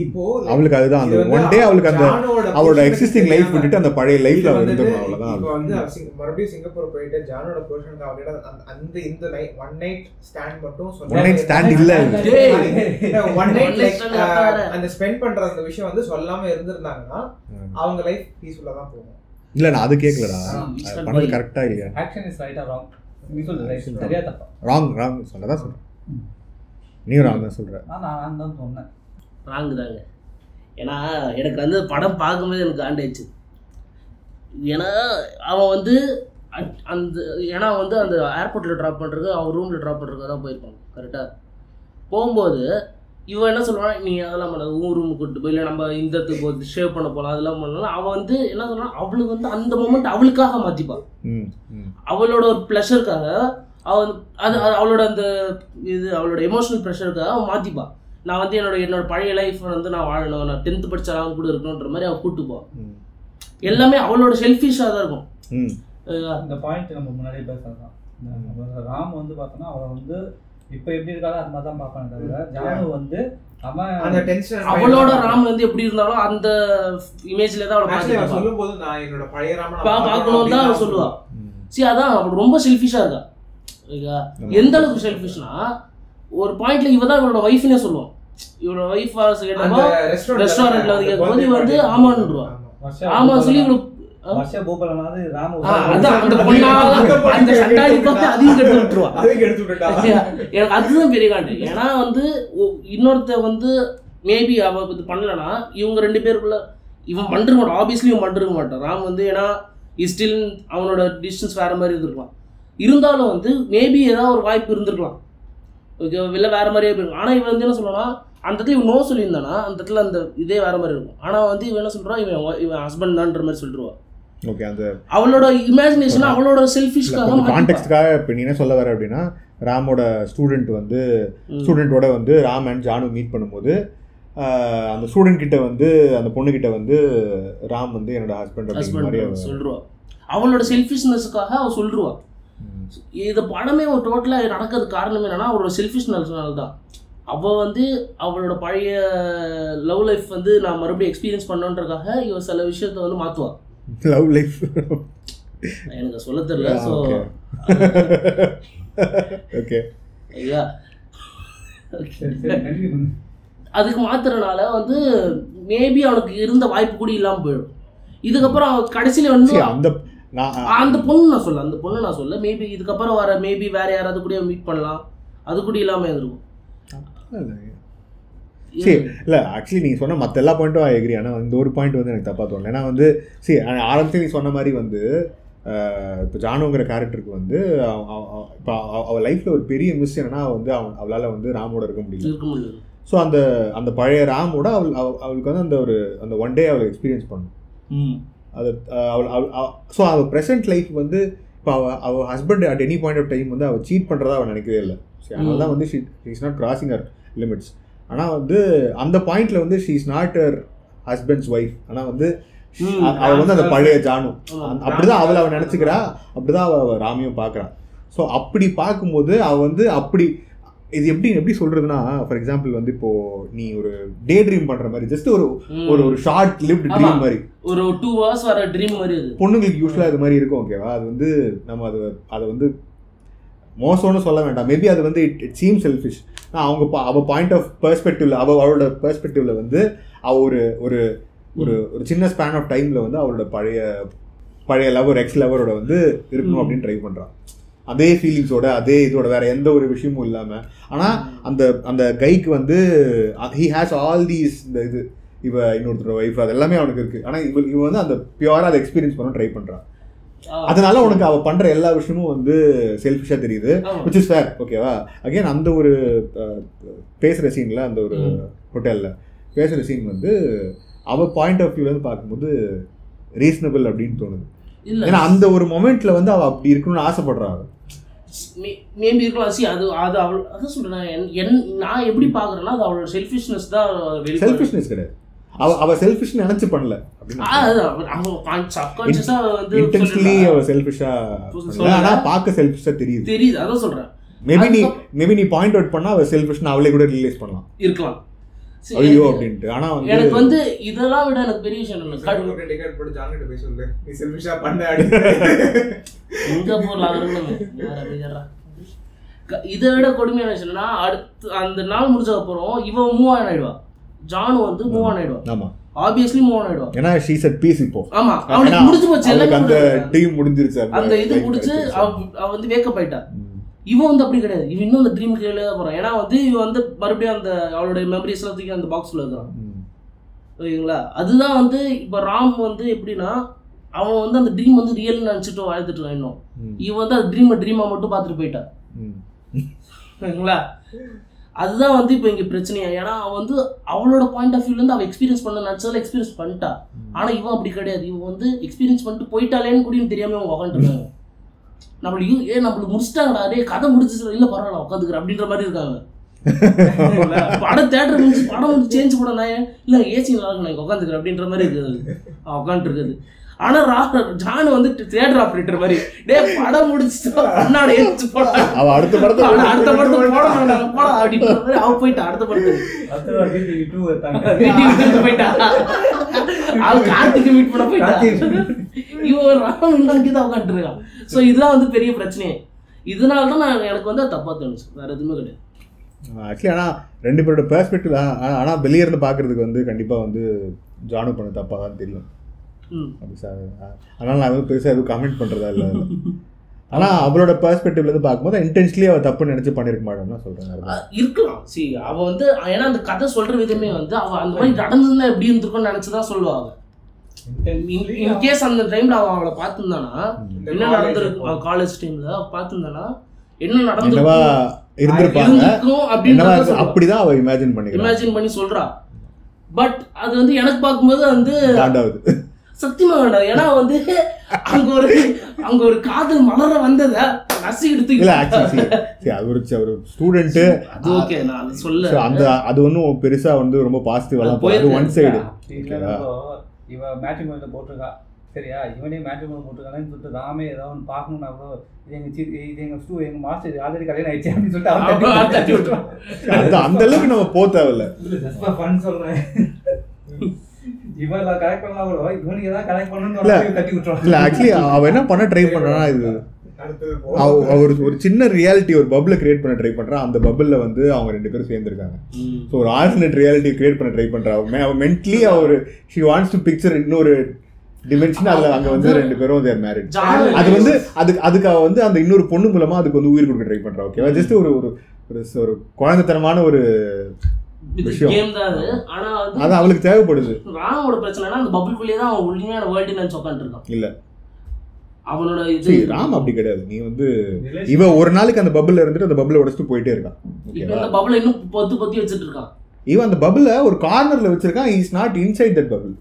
இப்போ அவளுக்கு அதுதான் அந்த ஒன் டே அவளுக்கு அந்த அவளோட எக்ஸிஸ்டிங் லைஃப் விட்டுட்டு அந்த பழைய லைஃப்ல அவ்வளோதான் இப்போ வந்து மறுபடியும் சிங்கப்பூர் போயிட்டு ஜானோட புருஷனுக்கு அவகிட்ட அந்த- அந்த இந்த நைட் ஒன் நைட் ஸ்டாண்ட் மட்டும் ஒன் நைட் ஸ்டாண்ட் இல்ல. One night. அந்த ஸ்பெண்ட் பண்ற அந்த விஷயம் வந்து சொல்லாம இருந்திருந்தாங்கன்னா அவங்க லைஃப் பீஸ்ஃபுல்லா தான் போகும். இல்ல நான் அது கேட்கலடா பண்ணது. கரெக்டா இல்லையா? Action is right or wrong நீ சொல்லு ரைட் சரியா தப்பா ராங் ராங் சொல்லதான் சொல்றேன். நீ ராங் தான் சொல்ற நான் தான் சொன்னேன். ராங்கு தாங்க ஏன்னா எனக்கு வந்து படம் பார்க்கும்போது எனக்கு காண்டாயிடுச்சு ஏன்னா அவன் வந்து அந்த ஏன்னா வந்து அந்த ஏர்போர்ட்டில் ட்ராப் பண்ணுறதுக்கு அவன் ரூமில் ட்ராப் பண்ணுறதுக்கு தான் போயிருப்பாங்க கரெக்டாக போகும்போது இவன் என்ன சொல்கிறான் நீ அதெல்லாம் பண்ணாது உன் ரூமுக்கு கூட்டு போய் இல்லை நம்ம இந்த இடத்துக்கு ஷேவ் பண்ண போகலாம் அதெல்லாம் பண்ணலாம். அவன் வந்து என்ன சொல்கிறான் அவளுக்கு வந்து அந்த மொமெண்ட் அவளுக்காக மாற்றிப்பான் அவளோட ஒரு ப்ளஷருக்காக அவன் அது அவளோட அந்த இது அவளோட எமோஷனல் ப்ரெஷருக்காக அவன் மாற்றிப்பான் நான் வந்து என்னோட என்னோட பழைய லைஃப் வந்து நான் வாழணும். நான் டென்த்து அவங்க கூட இருக்கணுன்ற மாதிரி அவன் கூட்டு போவான் ம். எல்லாமே அவளோட செல்ஃபிஷாக தான் இருக்கும். இந்த பாயிண்ட் நம்ம முன்னாடியே இந்த ராம் வந்து பார்த்தோன்னா அவளை வந்து இப்போ எப்படி இருக்காளோ அது மாதிரி தான் பார்ப்பானே தவிர ஜானு வந்து அவன் அந்த டென்ஷன் அவளோட ராம் வந்து எப்படி இருந்தாலும் அந்த இமேஜ்ல தான் அவளை சொல்லும் போது நான் என்னோட பழைய ராமன் பா பார்க்கணும் தான் அவன் சொல்லுவா. சரி அதான் அவள் ரொம்ப செல்ஃபிஷாக இருக்கா. ஓகேவா? எந்த அளவுக்கு செல்ஃபிஷ்னா ஒரு பாயிண்ட்ல இவ தான் இவளோட ஒய்ஃப்னே சொல்லுவோம் இவளோட ஒய்ஃப் கேட்டப்போ restaurantல வந்து கேட்கும்போது இவ வந்து ஆமான்னுருவா. ஆமா சொல்லி எனக்கு அதுதான் பெரிய காண்டு ஏன்னா வந்து இன்னொருத்த வந்து மேபி அவ இது பண்ணலனா இவங்க ரெண்டு பேருக்குள்ள இவன் பண்ணிருக்க மாட்டான் ஆப்வியஸ்லி இவன் பண்ணிருக்க மாட்டான். ராம் வந்து ஏன்னா ஸ்டில் அவனோட டிஸ்டன்ஸ் வேற மாதிரி இருந்திருக்கலாம். இருந்தாலும் வந்து மேபி ஏதாவது ஒரு வாய்ப்பு இருந்திருக்கலாம். ஓகே இல்லை வேற மாதிரியே போயிருக்கும் ஆனால் இவன் வந்து என்ன சொல்லணும்னா அந்த இடத்துல இவன் நோ சொல்லியிருந்தானா அந்த இடத்துல அந்த இதே வேற மாதிரி இருக்கும். ஆனால் வந்து இவன் என்ன சொல்றான் இவன் இவன் ஹஸ்பண்ட் தான்ற மாதிரி சொல்லிடுவா ஓகே அந்த அவளோட இமேஜினேஷன் அவளோட செல்ஃபிஷ்காக கான்டெக்ட்காக இப்போ நீ என்ன சொல்ல வர அப்படின்னா ராமோட ஸ்டூடெண்ட் வந்து ஸ்டூடெண்ட்டோட வந்து ராம் அண்ட் ஜானு மீட் பண்ணும்போது அந்த ஸ்டூடெண்ட் கிட்ட வந்து அந்த பொண்ணு கிட்ட வந்து ராம் வந்து என்னோட ஹஸ்பண்ட் அப்படிங்கிற மாதிரி சொல்லிடுவா அவளோட செல்ஃபிஷ்னஸ்க்காக அவ சொல்லிடுவா ம். இது படமே ஒரு டோட்டலாக நடக்கிறது காரணம் என்னன்னா அவளோட செல்ஃபிஷ்னஸ்னால தான் அவள் வந்து அவளோட பழைய லவ் லைஃப் வந்து நான் மறுபடியும் எக்ஸ்பீரியன்ஸ் பண்ணணுன்றக்காக இவ சில விஷயத்த வந்து மாற்றுவா லவ் லைஃப் எனக்கு சொல்ல தெரியல ஸோ ஓகே ஐயா. அதுக்கு மாத்துறனால வந்து மேபி அவனுக்கு இருந்த வாய்ப்பு கூட இல்லாமல் போயிடும். இதுக்கப்புறம் அவன் கடைசியில் வந்து அந்த அந்த பொண்ணு நான் சொல்ல அந்த பொண்ணு நான் சொல்ல மேபி இதுக்கப்புறம் வர மேபி வேற யாராவது கூட மீட் பண்ணலாம். அது கூட இல்லாமல் இருந்திருக்கும். சரி இல்லை ஆக்சுவலி நீ சொன்ன மற்ற எல்லா பாயிண்ட்டும் எகிரி ஆனால் இந்த ஒரு பாயிண்ட் வந்து எனக்கு தப்பாக தோணல. ஏன்னா வந்து சரி ஆரம்பத்தில் நீ சொன்ன மாதிரி வந்து இப்போ ஜானுங்கிற கேரக்டருக்கு வந்து இப்போ அவள் லைஃப்பில் ஒரு பெரிய மிஸ் என்னன்னா வந்து அவன் அவளால் வந்து ராமோட இருக்க முடியல. ஸோ அந்த அந்த பழைய ராமோட அவள் அவ- அவளுக்கு வந்து அந்த ஒரு அந்த ஒன் டே அவளை எக்ஸ்பீரியன்ஸ் பண்ணும். அது அவள் அவள் ஸோ அவள் ப்ரெசென்ட் லைஃப் வந்து இப்போ அவள் அவள் husband at any point of time வந்து அவள் சீட் பண்ணுறதா அவள் நினைக்கவே இல்லை. சரி அதனால தான் வந்து she is not crossing her limits ஆனால் வந்து அந்த பாயிண்ட்ல வந்து she is not her husband's wife ஆனால் வந்து அவள் வந்து அந்த பழைய ஜானு. அப்படிதான் அவளை அவள் நினச்சிக்கிறா. அப்படிதான் அவள் ராமியும் பார்க்குறான் ஸோ அப்படி பார்க்கும்போது அவள் வந்து அப்படி இது எப்படி எப்படி சொல்றதுன்னா ஃபார் எக்ஸாம்பிள் வந்து இப்போ நீ ஒரு டே ட்ரீம் பண்ற மாதிரி ஜஸ்ட் ஒரு. ஒரு ஒரு ஷார்ட் லிவ்ட். ட்ரீம் மாதிரி. ஒரு டூ ஹவர்ஸ் வர ட்ரீம் மாதிரி பொண்ணுங்களுக்கு யூஸ்வலாக இது மாதிரி இருக்கும் ஓகேவா அது வந்து நம்ம அது அதை வந்து மோசம்னு சொல்ல வேண்டாம். மேபி அது வந்து இட் இட் சீம் செல்ஃபிஷ் அவங்க அவ பாயிண்ட் ஆஃப் பெர்ஸ்பெக்டிவ்ல அவ அவளோட பெர்ஸ்பெக்டிவ்ல வந்து அவ ஒரு ஒரு ஒரு ஒரு சின்ன ஸ்பேன் ஆஃப் டைம்ல வந்து அவளோட பழைய பழைய லவர் எக்ஸ் லவரோட வந்து இருக்கணும். அப்படின்னு ட்ரை பண்றான் அதே ஃபீலிங்ஸோட அதே இதோட வேற எந்த ஒரு விஷயமும் இல்லாம ஆனா அந்த அந்த கைக்கு வந்து ஹி ஹேஸ் ஆல் தீஸ் இந்த இது இவ இன்னொருத்தர் ஒய்ஃப் அது எல்லாமே அவனுக்கு இருக்கு ஆனா இவ இவ வந்து அந்த பியூரா அதை எக்ஸ்பீரியன்ஸ் பண்ண ட்ரை பண்றான் ஆ. அதனால உனக்கு அவ பண்ற எல்லா விஷயமும் வந்து செல்ஃபிஷா தெரியுது. விச் இஸ் ஃபேர் ஓகேவா அகைன் அந்த ஒரு பேசுற சீன்ல அந்த ஒரு. ஹோட்டல்ல பேசுற சீன் வந்து அவ பாயிண்ட் ஆஃப் வியூல இருந்து பார்க்கும்போது ரீசனபிள் அப்படின்னு தோணுது ஏன்னா அந்த ஒரு மொமெண்ட்ல வந்து அவ அப்படி இருக்கணும்னு ஆசைப்படுறா. மேபி இருக்கலாம். சி அது அது அவள் அதான் சொல்றேன். என் நான் எப்படி பார்க்குறேன்னா அது அவளோட செல்ஃபிஷ்னஸ் தான். செல்ஃபிஷ்னஸ் கிடையாது. அவ அவ செல்ஃபிஷ் நினைச்சு பண்ணல. பார்க்க செல்ஃபிஷா தெரியுது. தெரியுது அதான் சொல்றேன். மேபி நீ மேபி நீ பாயிண்ட் அவுட் பண்ணா அவ செல்ஃபிஷ்னு அவளே கூட ரியலைஸ் பண்ணலாம். இருக்கலாம். ஐயோ அப்படின்ட்டு. ஆனா வந்து எனக்கு வந்து இதெல்லாம் விட எனக்கு பெரிய விஷயம் என்ன சிங்கப்பூர்ல அமைதியாரா? க- இதை விட கொடுமையான விஷயம் என்னன்னா அடுத்து அந்த நாள் முடிஞ்ச அப்புறம் இவன் மூவ் ஆன் ஆயிடுவா. ஜானு வந்து மூவ் ஆன் ஆயிடுவா. ஆமா. ஆப்வியஸ்லி மூவ் ஆன் ஆயிடுவா. ஏன்னா ஷீ செட் பீஸ் இப்போ. ஆமா. அவனுக்கு முடிஞ்சு போச்சு. எல்லாமே அந்த. டீம் முடிஞ்சிருச்சு. அந்த இது முடிச்சு. அவ வந்து வேக்கப் ஆயிட்டா. இவன் வந்து அப்படி கிடையாது. இவன் இன்னும் அந்த ட்ரீம் தான் போறான். ஏன்னா வந்து இவன் வந்து மறுபடியும் அந்த அவளுடைய மெமரிஸ் எல்லாம் தூக்கி அந்த பாக்ஸ்ல இருக்கிறான். ஓகேங்களா அதுதான் வந்து இப்போ ராம் வந்து எப்படின்னா அவன் வந்து அந்த ட்ரீம் வந்து ரியல் நினச்சிட்டு இருக்கான் இன்னும். இவன் வந்து அந்த ட்ரீமை ட்ரீமாக மட்டும் பார்த்துட்டு போயிட்டா ம். ஓகேங்களா அதுதான் வந்து இப்போ இங்கே பிரச்சனையா? ஏன்னா அவன் வந்து அவளோட பாயிண்ட் ஆஃப் வியூலேருந்து அவள் எக்ஸ்பீரியன்ஸ் பண்ண நினச்சதில் எக்ஸ்பீரியன்ஸ் பண்ணிட்டா ஆனால் இவன் அப்படி கிடையாது. இவன் வந்து எக்ஸ்பீரியன்ஸ் பண்ணிட்டு போயிட்டாலேன்னு கூட தெரியாமல் அவங்க உட்காந்துருக்காங்க நம்மளுக்கு யூ- ஏ நம்மளுக்கு முடிச்சிட்டாங்கடா. டே கதை முடிச்சிச்சு இல்லை பரவாயில்ல உட்காந்துக்கிறேன் அப்படின்ற மாதிரி இருக்காங்க? படம் தேட்டர் முடிஞ்சு படம் வந்து சேஞ்ச் பண்ண நான் இல்லை ஏசி நல்லா இருக்கு நான் உட்காந்துக்கிறேன் அப்படின்ற மாதிரி இருக்குது. அவன் உட்காந்துருக்குது ஆனா ஜான் வந்து தியேட்டர் ஆப்ரேட்டர் மாதிரி. டே படம் ஏறிச்சு போடா. அவ அடுத்த படத்தை அடுத்த படத்துக்கு போட வேண்டாம் போடா அப்படின்ற மாதிரி அவ போயிட்டா அடுத்த படத்துக்கு. போயிட்டா. அவ கார்த்திகை மீட் பண்ண போயிட்டா. இவன் ராம் தான் உட்காந்துருக்கான் ஸோ இதுதான் வந்து பெரிய பிரச்சனையே. இதனால தான் நான் எனக்கு வந்து தப்பா தோணுச்சு. வேற எதுவுமே கிடையாது. ஆக்சுவலி ஆனால் ரெண்டு பேரோட பெர்ஸ்பெக்டிவ் ஆனால் வெளியே இருந்து பார்க்கறதுக்கு வந்து கண்டிப்பாக வந்து ஜானு பண்ண தப்பாக தான் தெரியும். அப்படி சார் அதனால் நான் வந்து பெருசாக எதுவும் கமெண்ட் பண்ணுறதா இல்லை ஆனால் அவளோட பெர்ஸ்பெக்டிவ்லேருந்து பார்க்கும்போது இன்டென்ஷனி அவள் தப்பு நினச்சி பண்ணியிருக்க மாட்டேன்னு தான் சொல்கிறேன் அஹ் இருக்கலாம். சி அவ வந்து ஏன்னா அந்த கதை சொல்ற விதமே வந்து அவ அந்த மாதிரி நடந்திருந்தா எப்படி இருந்திருக்கும்னு நினைச்சுதான் சொல்லுவா அவ இன் கேஸ் அந்த டைம்ல அவ அவளை பார்த்துருந்தானா என்ன நடந்திருக்கு காலேஜ் டைம்ல பார்த்துருந்தானா என்ன நடந்திருக்கும் இருந்திருப்பாங்க அப்படின்னு அப்படிதான் அவள் இமேஜின் பண்ணிக்கிறான் இமேஜின் பண்ணி சொல்றா. பட் அது வந்து எனக்கு பார்க்கும்போது வந்து சத்தியமா வேண்டாம். ஏன்னா வந்து அங்க ஒரு அங்க ஒரு காதல் மலர வந்தத நசி எடுத்து இல்லை ஆக்சுவலி சரி அது ஒரு ஒரு ஸ்டூடெண்ட்டு அது ஓகே நான் சொல்ல அந்த அது ஒன்றும் பெருசாக வந்து ரொம்ப பாசிட்டிவாலாம் அது ஒன் சைடு இல்ல இவ மேட்ரிக் மேல போட்டிருக்கா. சரியா? இவனே மேட்ரிக் மேல போட்டிருக்கானு சொல்லிட்டு ராமே ஏதாவது ஒன்று பார்க்கணும்னா கூட இது எங்க சி இது எங்க ஸ்டூ எங்க மாஸ்டர் ஆல்ரெடி கல்யாணம் ஆயிடுச்சு அப்படின்னு சொல்லிட்டு. அந்த அளவுக்கு நம்ம போக தேவையில்ல. fun சொல்றேன். இல்ல. ஆக்சுவலி அவள் என்ன பண்ண ட்ரை பண்ணுறான்னா இது அடுத்தது அவ போ. அவ ஒரு சின்ன ரியாலிட்டி ஒரு பப்பில் கிரியேட் பண்ண ட்ரை பண்ணுறான் அந்த பப்பிளில் வந்து அவங்க ரெண்டு பேரும் சேர்ந்துருக்காங்க. ஸோ ஒரு ஆல்டர்னேட் ரியாலிட்டி கிரியேட் பண்ண ட்ரை பண்ணுறா அவன் அவன் மென்ட்லி அவர் ஷி வாண்ட்ஸ் டு பிக்சர் இன்னொரு டிமென்ஷன் அதில் அங்கே வந்து ரெண்டு பேரும் தேர் மேரிட் ஜான் அது வந்து அதுக்கு அதுக்கு அவ வந்து அந்த இன்னொரு பொண்ணு மூலமா அதுக்கு வந்து உயிர் கொடுக்க ட்ரை பண்றா. ஓகேவா ஜஸ்ட் ஒரு ஒரு ஒரு குழந்தைத்தனமான ஒரு. கேம் தான் அது. ஆனா வந்து அது அவளுக்கு தேவைப்படுது. ராமோட பிரச்சனைனா அந்த பபுள்குள்ளேயே தான் அவன் உண்மையான வேர்ல்டு நினைச்சு உட்காந்துருக்கான் இல்ல. அவனோட இது ராம் அப்படி கிடையாது. நீ வந்து இவ ஒரு நாளைக்கு அந்த பபுள்ல இருந்துட்டு அந்த பபுளை உடச்சிட்டு போயிட்டே இருக்கான். இந்த பபுளை இன்னும் பொத்து பொத்தி வச்சுட்டு இருக்கான். இவன் அந்த பபுள ஒரு கார்னர்ல வச்சிருக்கான். Is not inside that bubble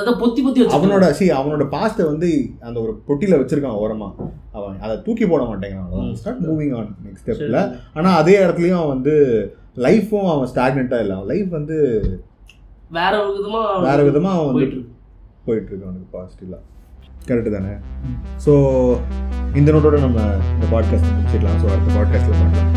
அதை பொத்தி பொத்தி அவனோட சி அவனோட பாஸ்ட்டை வந்து அந்த ஒரு பொட்டியில வச்சிருக்கான் ஓரமா. அவன் அதை தூக்கி போட மாட்டேங்கிறான். ஸ்டார்ட் மூவிங் ஆன் நெக்ஸ்ட் ஸ்டெப்ல ஆனா அதே இடத்துலயும் அவன் வந்து லைஃப்பும் அவன் ஸ்டாக்னெண்டா இல்லை. அவன் லைஃப் வந்து வேற ஒரு விதமா வேற விதமா அவன் வந்து போயிட்டு இருக்கு. போயிட்டு இருக்கு அவனுக்கு பாசிட்டிவ்ல கரெக்டு தானே? ஸோ இந்த நோட்டோட நம்ம இந்த பாட்காஸ்ட் முடிச்சிடலாம். ஸோ அடுத்த பாட்காஸ்ட்டில் பார்க்கலாம்.